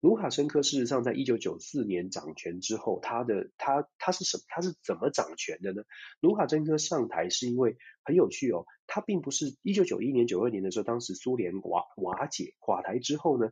卢卡申科事实上在一九九四年掌权之后，他的他他是什么？他是怎么掌权的呢？卢卡申科上台是因为很有趣哦，他并不是一九九一年、九二年的时候，当时苏联瓦瓦解垮台之后呢，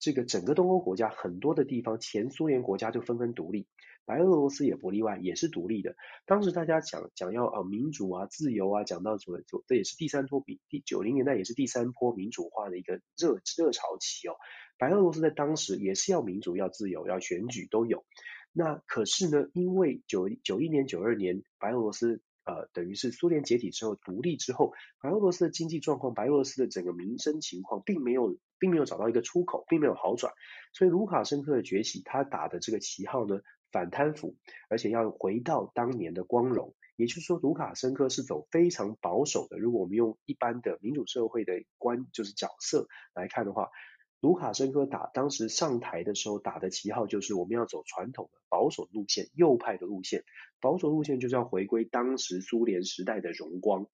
这个整个东欧国家很多的地方前苏联国家就纷纷独立，白俄罗斯也不例外，也是独立的。当时大家讲讲要啊民主啊、自由啊，讲到什么，这也是第三波比第九零年代也是第三波民主化的一个热热潮期哦。白俄罗斯在当时也是要民主、要自由、要选举都有。那可是呢，因为九九一年、九二年白俄罗斯。呃，等于是苏联解体之后独立之后，白俄罗斯的经济状况，白俄罗斯的整个民生情况，并没有，并没有找到一个出口，并没有好转。所以卢卡申科的崛起，他打的这个旗号呢，反贪腐，而且要回到当年的光荣。也就是说，卢卡申科是走非常保守的。如果我们用一般的民主社会的观，就是角色来看的话。卢卡申科打当时上台的时候打的旗号就是我们要走传统的保守路线，右派的路线，保守路线就是要回归当时苏联时代的荣光。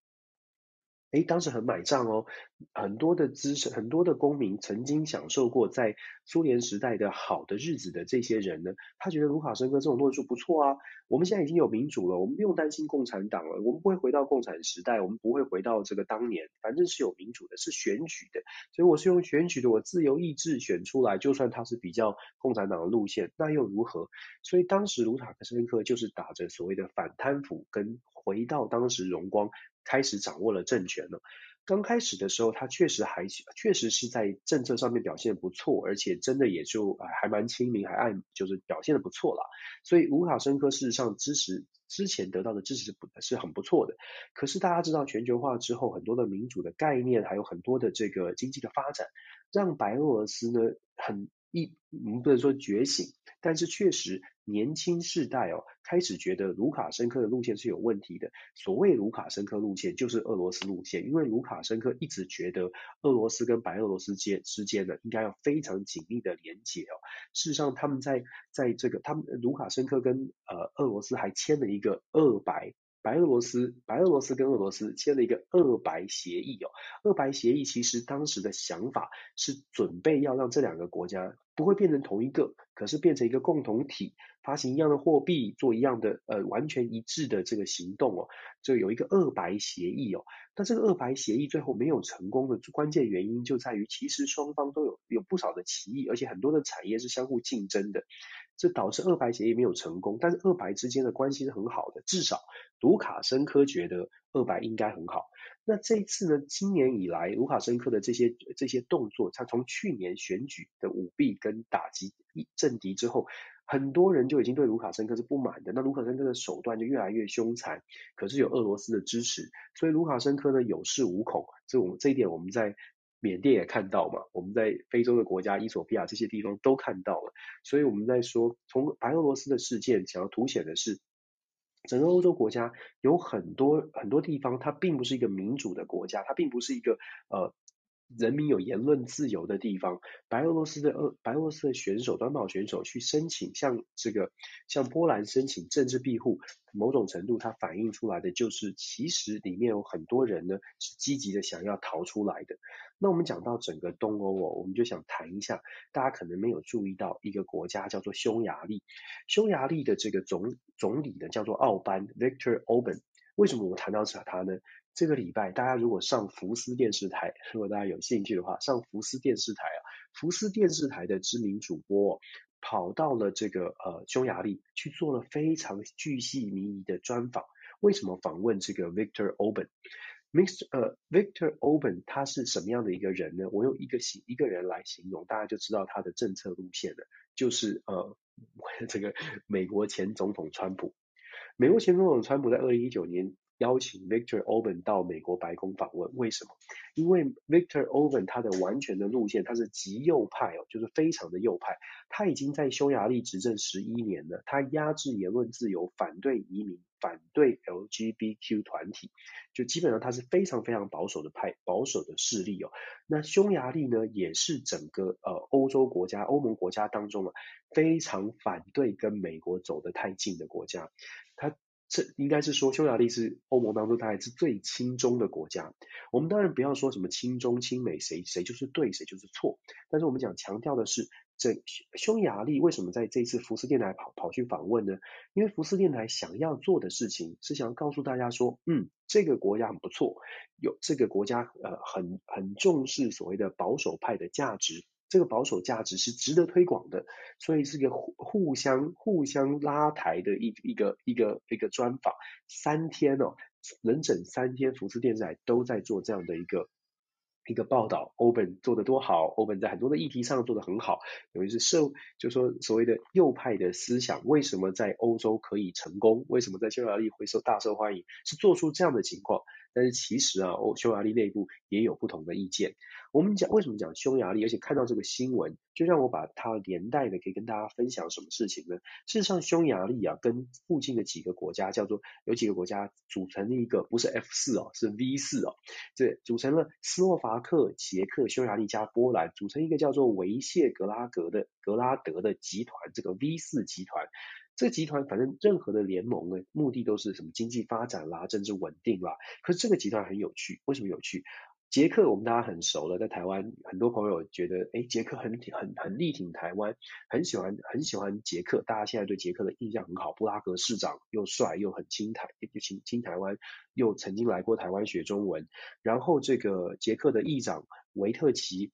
诶，当时很买账哦，很多的资深、很多的公民曾经享受过在苏联时代的好的日子的这些人呢，他觉得卢卡申科这种论述不错啊。我们现在已经有民主了，我们不用担心共产党了，我们不会回到共产时代，我们不会回到这个当年，反正是有民主的，是选举的，所以我是用选举的，我自由意志选出来，就算他是比较共产党的路线，那又如何？所以当时卢卡申科就是打着所谓的反贪腐跟回到当时荣光。开始掌握了政权了。刚开始的时候，他确实还确实是在政策上面表现不错，而且真的也就还蛮亲民，还爱就是表现的不错了。所以卢卡申科事实上支持之前得到的支持是是很不错的。可是大家知道全球化之后，很多的民主的概念，还有很多的这个经济的发展，让白俄罗斯呢很一我们不能说觉醒，但是确实。年轻世代哦，开始觉得卢卡申科的路线是有问题的。所谓卢卡申科路线，就是俄罗斯路线，因为卢卡申科一直觉得俄罗斯跟白俄罗斯间之间呢，应该要非常紧密的连结哦。事实上，他们在在这个，他们卢卡申科跟呃俄罗斯还签了一个俄白。白俄罗斯，白俄罗斯跟俄罗斯签了一个二白协议哦。二白协议其实当时的想法是准备要让这两个国家不会变成同一个，可是变成一个共同体，发行一样的货币，做一样的呃完全一致的这个行动哦。就有一个二白协议哦。但这个二白协议最后没有成功的关键原因就在于，其实双方都有有不少的歧义，而且很多的产业是相互竞争的。这导致二白协议没有成功，但是二白之间的关系是很好的，至少卢卡申科觉得二白应该很好。那这一次呢，今年以来卢卡申科的这些这些动作，他从去年选举的舞弊跟打击政敌之后，很多人就已经对卢卡申科是不满的。那卢卡申科的手段就越来越凶残，可是有俄罗斯的支持，所以卢卡申科呢有恃无恐。这我们这一点我们在。缅甸也看到嘛，我们在非洲的国家，伊索比亚这些地方都看到了，所以我们在说，从白俄罗斯的事件想要凸显的是，整个欧洲国家有很多很多地方，它并不是一个民主的国家，它并不是一个呃。人民有言论自由的地方，白俄罗斯的俄白俄罗斯的选手短跑选手去申请向这个向波兰申请政治庇护，某种程度它反映出来的就是，其实里面有很多人呢是积极的想要逃出来的。那我们讲到整个东欧哦，我们就想谈一下，大家可能没有注意到一个国家叫做匈牙利，匈牙利的这个总总理呢叫做奥班 Victor Orban，为什么我谈到他呢？这个礼拜，大家如果上福斯电视台，如果大家有兴趣的话，上福斯电视台啊，福斯电视台的知名主播跑到了这个呃匈牙利去做了非常巨细靡遗的专访。为什么访问这个 Victor Orban？Mr. 呃，Victor Orban 他是什么样的一个人呢？我用一个形一个人来形容，大家就知道他的政策路线了，就是呃 这个美国前总统川普。美国前总统川普在二零一九年。邀请 Victor Orban 到美国白宫访问，为什么？因为 Victor Orban 他的完全的路线，他是极右派哦，就是非常的右派。他已经在匈牙利执政十一年了，他压制言论自由，反对移民，反对 LGBTQ 团体，就基本上他是非常非常保守的派，保守的势力哦。那匈牙利呢，也是整个呃欧洲国家、欧盟国家当中啊，非常反对跟美国走得太近的国家，他。这应该是说，匈牙利是欧盟当中它还是最亲中的国家。我们当然不要说什么亲中亲美，谁谁就是对，谁就是错。但是我们讲强调的是，这匈牙利为什么在这一次福斯电台跑跑去访问呢？因为福斯电台想要做的事情是想告诉大家说，嗯，这个国家很不错，有这个国家呃很很重视所谓的保守派的价值。这个保守价值是值得推广的，所以是个互互相互相拉抬的一一个一个一个专访，三天哦，整整三天，福斯电视台都在做这样的一个。一个报道，欧本做得多好，欧本在很多的议题上做得很好，尤其是社，就说所谓的右派的思想，为什么在欧洲可以成功？为什么在匈牙利会受大受欢迎？是做出这样的情况。但是其实啊，欧匈牙利内部也有不同的意见。我们讲为什么讲匈牙利，而且看到这个新闻，就让我把它连带的可以跟大家分享什么事情呢？事实上，匈牙利啊，跟附近的几个国家叫做有几个国家组成了一个，不是 F 四哦，是 V 四哦，这组成了斯洛伐克、捷克、匈牙利加波兰，组成一个叫做维谢格拉格的格拉德的集团，这个 V 四集团。这个集团反正任何的联盟呢，目的都是什么经济发展啦、政治稳定啦。可是这个集团很有趣，为什么有趣？捷克我们大家很熟了，在台湾很多朋友觉得，哎，捷克很很很力挺台湾，很喜欢很喜欢捷克。大家现在对捷克的印象很好，布拉格市长又帅又很亲台，又亲亲台湾，又曾经来过台湾学中文。然后这个捷克的议长维特奇。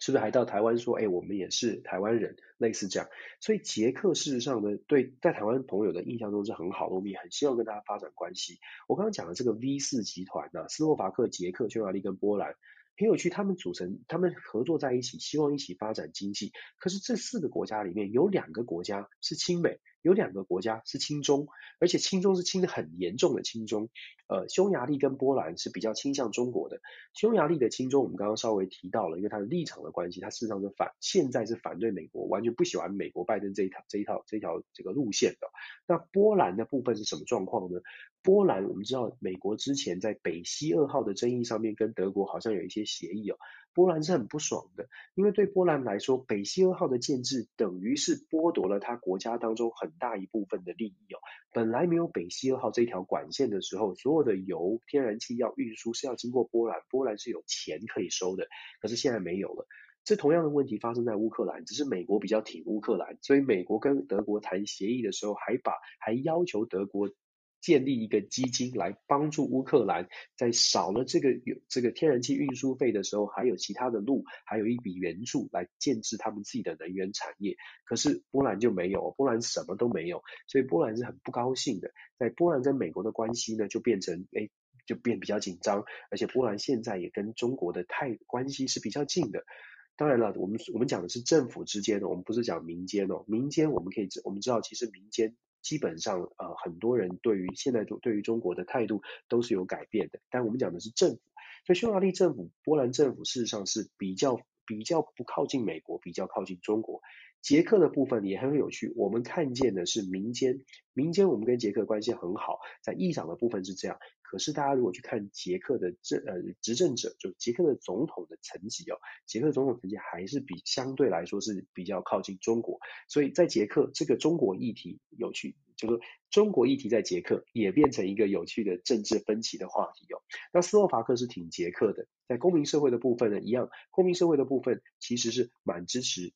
是不是还到台湾说，哎，我们也是台湾人，类似这样。所以捷克事实上呢，对在台湾朋友的印象中是很好的，我们也很希望跟大家发展关系。我刚刚讲的这个 V 四集团呢，斯洛伐克、捷克、匈牙利跟波兰。很有趣，他们组成，他们合作在一起，希望一起发展经济。可是这四个国家里面有两个国家是亲美，有两个国家是亲中，而且亲中是亲得很严重的亲中。呃，匈牙利跟波兰是比较倾向中国的。匈牙利的亲中，我们刚刚稍微提到了，因为它的立场的关系，它事实上是反，现在是反对美国，完全不喜欢美国拜登这一套这一套这一条这个路线的。那波兰的部分是什么状况呢？波兰，我们知道美国之前在北溪二号的争议上面跟德国好像有一些协议哦，波兰是很不爽的，因为对波兰来说，北溪二号的建制等于是剥夺了他国家当中很大一部分的利益哦。本来没有北溪二号这条管线的时候，所有的油、天然气要运输是要经过波兰，波兰是有钱可以收的，可是现在没有了。这同样的问题发生在乌克兰，只是美国比较挺乌克兰，所以美国跟德国谈协议的时候，还把还要求德国。建立一个基金来帮助乌克兰，在少了这个有这个天然气运输费的时候，还有其他的路，还有一笔援助来建置他们自己的能源产业。可是波兰就没有，波兰什么都没有，所以波兰是很不高兴的。在波兰跟美国的关系呢，就变成哎，就变比较紧张，而且波兰现在也跟中国的太关系是比较近的。当然了，我们我们讲的是政府之间的，我们不是讲民间哦。民间我们可以知我们知道，其实民间。基本上，呃，很多人对于现在中对于中国的态度都是有改变的。但我们讲的是政府，所以匈牙利政府、波兰政府事实上是比较比较不靠近美国，比较靠近中国。捷克的部分也很有趣，我们看见的是民间，民间我们跟捷克关系很好，在议长的部分是这样。可是大家如果去看捷克的政呃执政者，就捷克的总统的层级哦，捷克总统层级还是比相对来说是比较靠近中国，所以在捷克这个中国议题有趣，就是中国议题在捷克也变成一个有趣的政治分歧的话题哦。那斯洛伐克是挺捷克的，在公民社会的部分呢，一样，公民社会的部分其实是蛮支持。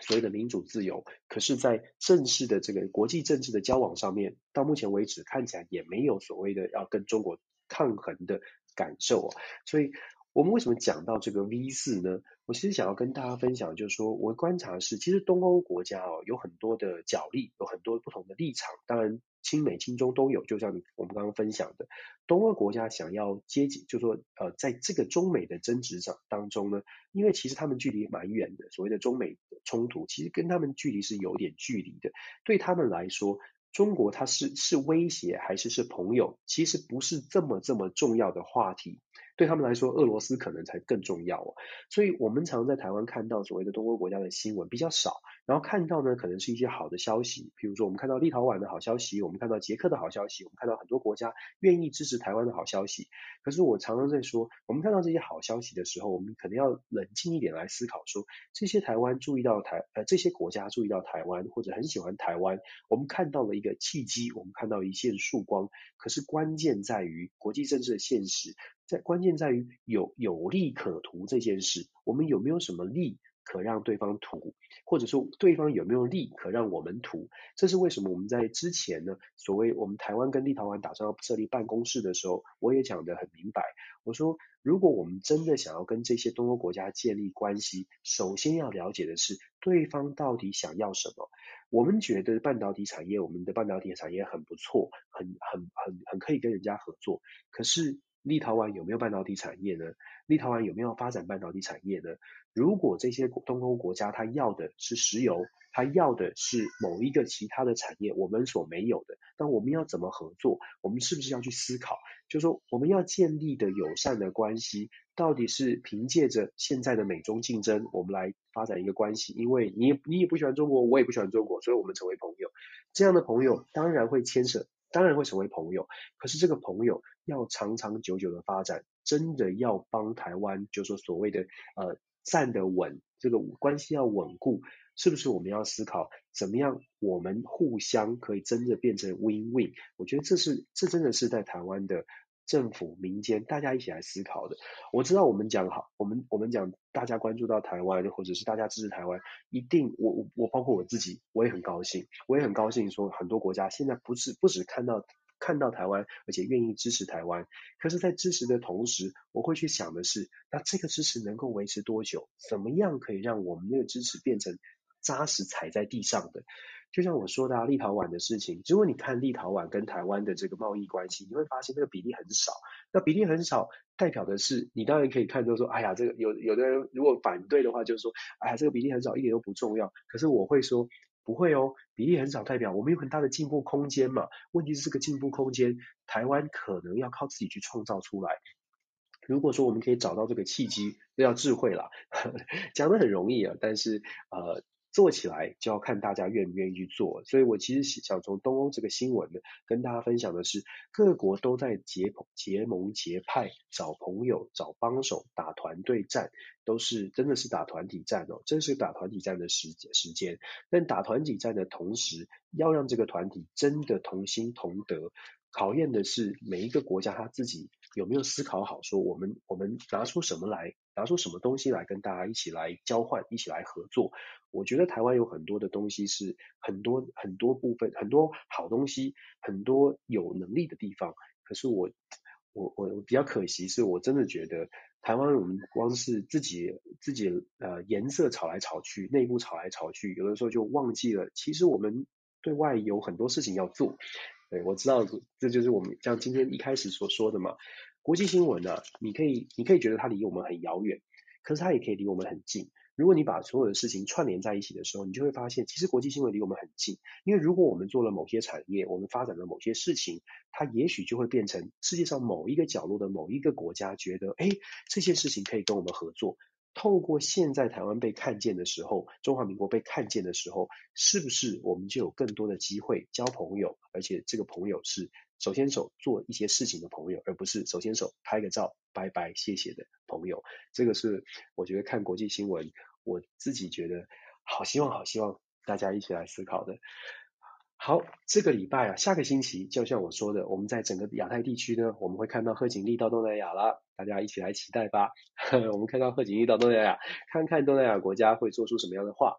所谓的民主自由，可是，在正式的这个国际政治的交往上面，到目前为止看起来也没有所谓的要跟中国抗衡的感受。所以，我们为什么讲到这个 V 四呢？我其实想要跟大家分享，就是说我观察的是，其实东欧国家哦，有很多的角力，有很多不同的立场，当然。亲美亲中都有，就像我们刚刚分享的，东欧国家想要接近，就是说呃，在这个中美的争执上当中呢，因为其实他们距离蛮远的，所谓的中美的冲突，其实跟他们距离是有点距离的。对他们来说，中国它是是威胁还是是朋友，其实不是这么这么重要的话题。对他们来说，俄罗斯可能才更重要哦。所以我们常在台湾看到所谓的东欧国家的新闻比较少，然后看到呢，可能是一些好的消息，比如说我们看到立陶宛的好消息，我们看到捷克的好消息，我们看到很多国家愿意支持台湾的好消息。可是我常常在说，我们看到这些好消息的时候，我们可能要冷静一点来思考，说这些台湾注意到台呃这些国家注意到台湾或者很喜欢台湾，我们看到了一个契机，我们看到一线曙光。可是关键在于国际政治的现实。在关键在于有有利可图这件事，我们有没有什么利可让对方图，或者说对方有没有利可让我们图。这是为什么我们在之前呢，所谓我们台湾跟立陶宛打算要设立办公室的时候，我也讲得很明白。我说，如果我们真的想要跟这些东欧国家建立关系，首先要了解的是对方到底想要什么。我们觉得半导体产业，我们的半导体产业很不错，很很很很可以跟人家合作。可是立陶宛有没有半导体产业呢？立陶宛有没有发展半导体产业呢？如果这些东欧国家他要的是石油，他要的是某一个其他的产业，我们所没有的，那我们要怎么合作？我们是不是要去思考？就是说我们要建立的友善的关系，到底是凭借着现在的美中竞争，我们来发展一个关系？因为你你也不喜欢中国，我也不喜欢中国，所以我们成为朋友。这样的朋友当然会牵扯，当然会成为朋友。可是这个朋友要长长久久的发展，真的要帮台湾，就说所谓的呃站得稳，这个关系要稳固。是不是我们要思考怎么样我们互相可以真的变成 win-win？我觉得这是这真的是在台湾的政府民间大家一起来思考的。我知道我们讲好，我们我们讲大家关注到台湾，或者是大家支持台湾，一定我我我包括我自己，我也很高兴，我也很高兴说很多国家现在不是不只看到。看到台湾，而且愿意支持台湾。可是，在支持的同时，我会去想的是，那这个支持能够维持多久？怎么样可以让我们那个支持变成扎实踩在地上的？就像我说的啊，立陶宛的事情，如果你看立陶宛跟台湾的这个贸易关系，你会发现这个比例很少。那比例很少，代表的是你当然可以看到说，哎呀，这个有有的人如果反对的话，就是说，哎呀，这个比例很少，一点都不重要。可是我会说。不会哦，比例很少，代表我们有很大的进步空间嘛。问题是这个进步空间，台湾可能要靠自己去创造出来。如果说我们可以找到这个契机，这要智慧啦，讲得很容易啊，但是呃。做起来就要看大家愿不愿意去做，所以我其实想从东欧这个新闻呢，跟大家分享的是，各国都在结结盟结派，找朋友、找帮手、打团队战，都是真的是打团体战哦，真是打团体战的时时间。但打团体战的同时，要让这个团体真的同心同德，考验的是每一个国家他自己有没有思考好，说我们我们拿出什么来。拿出什么东西来跟大家一起来交换，一起来合作？我觉得台湾有很多的东西是很多很多部分，很多好东西，很多有能力的地方。可是我我我比较可惜，是我真的觉得台湾我们光是自己自己呃颜色吵来吵去，内部吵来吵去，有的时候就忘记了，其实我们对外有很多事情要做。对，我知道这就是我们像今天一开始所说的嘛。国际新闻呢、啊，你可以，你可以觉得它离我们很遥远，可是它也可以离我们很近。如果你把所有的事情串联在一起的时候，你就会发现，其实国际新闻离我们很近。因为如果我们做了某些产业，我们发展了某些事情，它也许就会变成世界上某一个角落的某一个国家觉得，哎，这些事情可以跟我们合作。透过现在台湾被看见的时候，中华民国被看见的时候，是不是我们就有更多的机会交朋友？而且这个朋友是手牵手做一些事情的朋友，而不是手牵手拍个照、拜拜、谢谢的朋友。这个是我觉得看国际新闻，我自己觉得好希望、好希望大家一起来思考的。好，这个礼拜啊，下个星期就像我说的，我们在整个亚太地区呢，我们会看到贺锦丽到东南亚了，大家一起来期待吧。我们看到贺锦丽到东南亚，看看东南亚国家会做出什么样的话。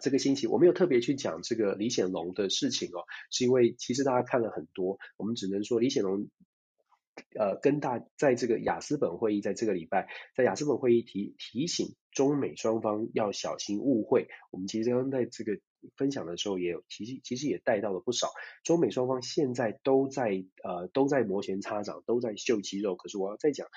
这个星期我没有特别去讲这个李显龙的事情哦，是因为其实大家看了很多，我们只能说李显龙呃跟大在这个雅思本会议，在这个礼拜在雅思本会议提提醒中美双方要小心误会。我们其实刚刚在这个。分享的时候也有，其实其实也带到了不少。中美双方现在都在呃都在摩拳擦掌，都在秀肌肉。可是我要再讲，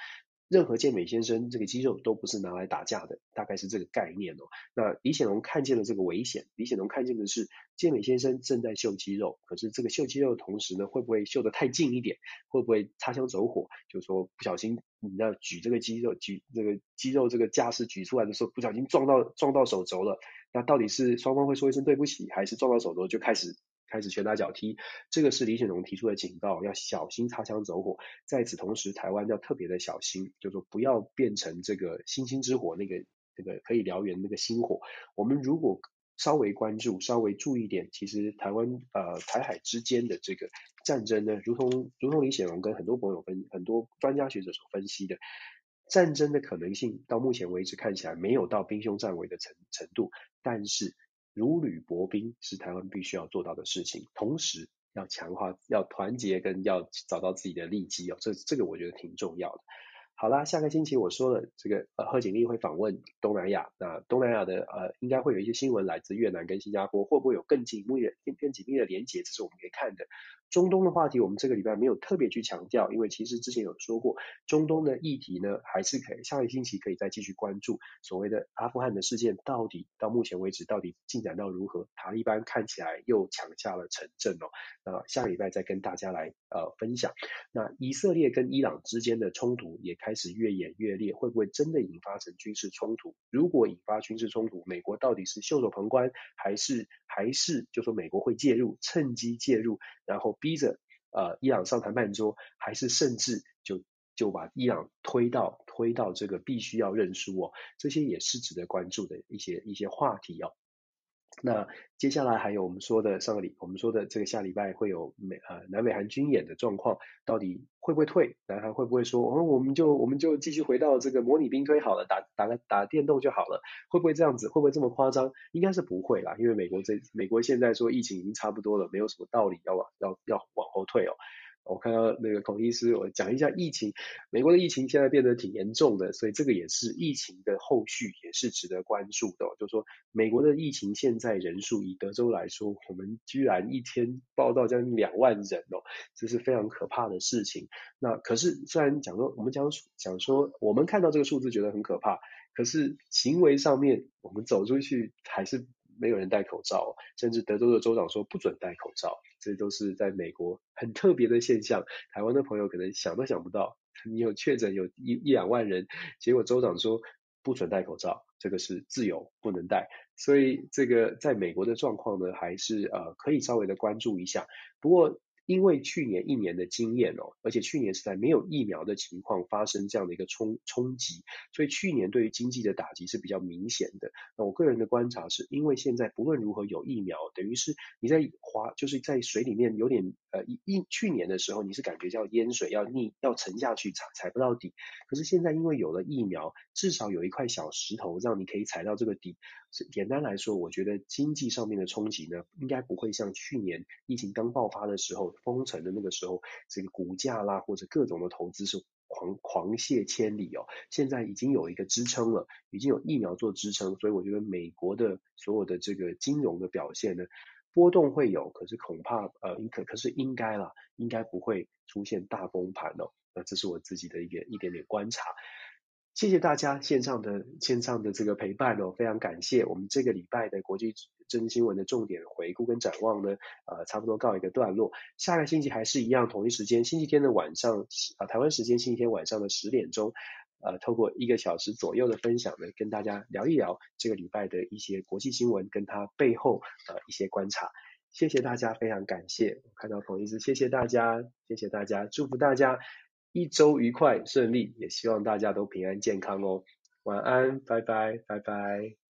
任何健美先生这个肌肉都不是拿来打架的，大概是这个概念哦。那李显龙看见了这个危险，李显龙看见的是健美先生正在秀肌肉，可是这个秀肌肉的同时呢，会不会秀得太近一点？会不会擦枪走火？就是说不小心你要举这个肌肉，举这个肌肉这个架势举出来的时候，不小心撞到撞到手肘了。那到底是双方会说一声对不起，还是撞到手肘就开始开始拳打脚踢？这个是李显龙提出的警告，要小心擦枪走火。在此同时，台湾要特别的小心，就是说不要变成这个星星之火，那个那个可以燎原那个星火。我们如果稍微关注、稍微注意点，其实台湾呃台海之间的这个战争呢，如同如同李显龙跟很多朋友分、很多专家学者所分析的。战争的可能性到目前为止看起来没有到兵凶战危的程程度，但是如履薄冰是台湾必须要做到的事情，同时要强化、要团结跟要找到自己的利基哦，这这个我觉得挺重要的。好啦，下个星期我说了，这个呃贺锦丽会访问东南亚，那东南亚的呃应该会有一些新闻来自越南跟新加坡，会不会有更紧密的、更更紧密的连接？这是我们可以看的。中东的话题，我们这个礼拜没有特别去强调，因为其实之前有说过，中东的议题呢，还是可以下个星期可以再继续关注所谓的阿富汗的事件，到底到目前为止到底进展到如何？塔利班看起来又抢下了城镇哦，那下礼拜再跟大家来呃分享。那以色列跟伊朗之间的冲突也开始越演越烈，会不会真的引发成军事冲突？如果引发军事冲突，美国到底是袖手旁观，还是还是就说美国会介入，趁机介入，然后？逼着呃伊朗上谈判桌，还是甚至就就把伊朗推到推到这个必须要认输哦，这些也是值得关注的一些一些话题哦。那接下来还有我们说的上个礼，我们说的这个下礼拜会有美呃南美韩军演的状况，到底会不会退？南韩会不会说，哦，我们就我们就继续回到这个模拟兵推好了，打打个打电动就好了？会不会这样子？会不会这么夸张？应该是不会啦，因为美国这美国现在说疫情已经差不多了，没有什么道理要往要要往后退哦。我看到那个孔医师，我讲一下疫情。美国的疫情现在变得挺严重的，所以这个也是疫情的后续，也是值得关注的。就是说，美国的疫情现在人数，以德州来说，我们居然一天报到将近两万人哦，这是非常可怕的事情。那可是虽然讲说，我们讲讲说，我们看到这个数字觉得很可怕，可是行为上面，我们走出去还是。没有人戴口罩，甚至德州的州长说不准戴口罩，这都是在美国很特别的现象。台湾的朋友可能想都想不到，你有确诊有一一两万人，结果州长说不准戴口罩，这个是自由不能戴，所以这个在美国的状况呢，还是呃可以稍微的关注一下。不过。因为去年一年的经验哦，而且去年是在没有疫苗的情况发生这样的一个冲冲击，所以去年对于经济的打击是比较明显的。那我个人的观察是，因为现在不论如何有疫苗，等于是你在滑就是在水里面有点呃一去年的时候你是感觉叫淹水要溺要沉下去踩踩不到底，可是现在因为有了疫苗，至少有一块小石头让你可以踩到这个底。简单来说，我觉得经济上面的冲击呢，应该不会像去年疫情刚爆发的时候。封城的那个时候，这个股价啦，或者各种的投资是狂狂泻千里哦。现在已经有一个支撑了，已经有疫苗做支撑，所以我觉得美国的所有的这个金融的表现呢，波动会有，可是恐怕呃，可可是应该啦，应该不会出现大崩盘哦。那这是我自己的一个一点点观察。谢谢大家线上的线上的这个陪伴哦，非常感谢。我们这个礼拜的国际真新闻的重点回顾跟展望呢，呃，差不多告一个段落。下个星期还是一样，同一时间，星期天的晚上，啊、台湾时间星期天晚上的十点钟，呃，透过一个小时左右的分享呢，跟大家聊一聊这个礼拜的一些国际新闻跟它背后呃一些观察。谢谢大家，非常感谢。我看到同一次，谢谢大家，谢谢大家，祝福大家。一周愉快顺利，也希望大家都平安健康哦。晚安，拜拜，拜拜。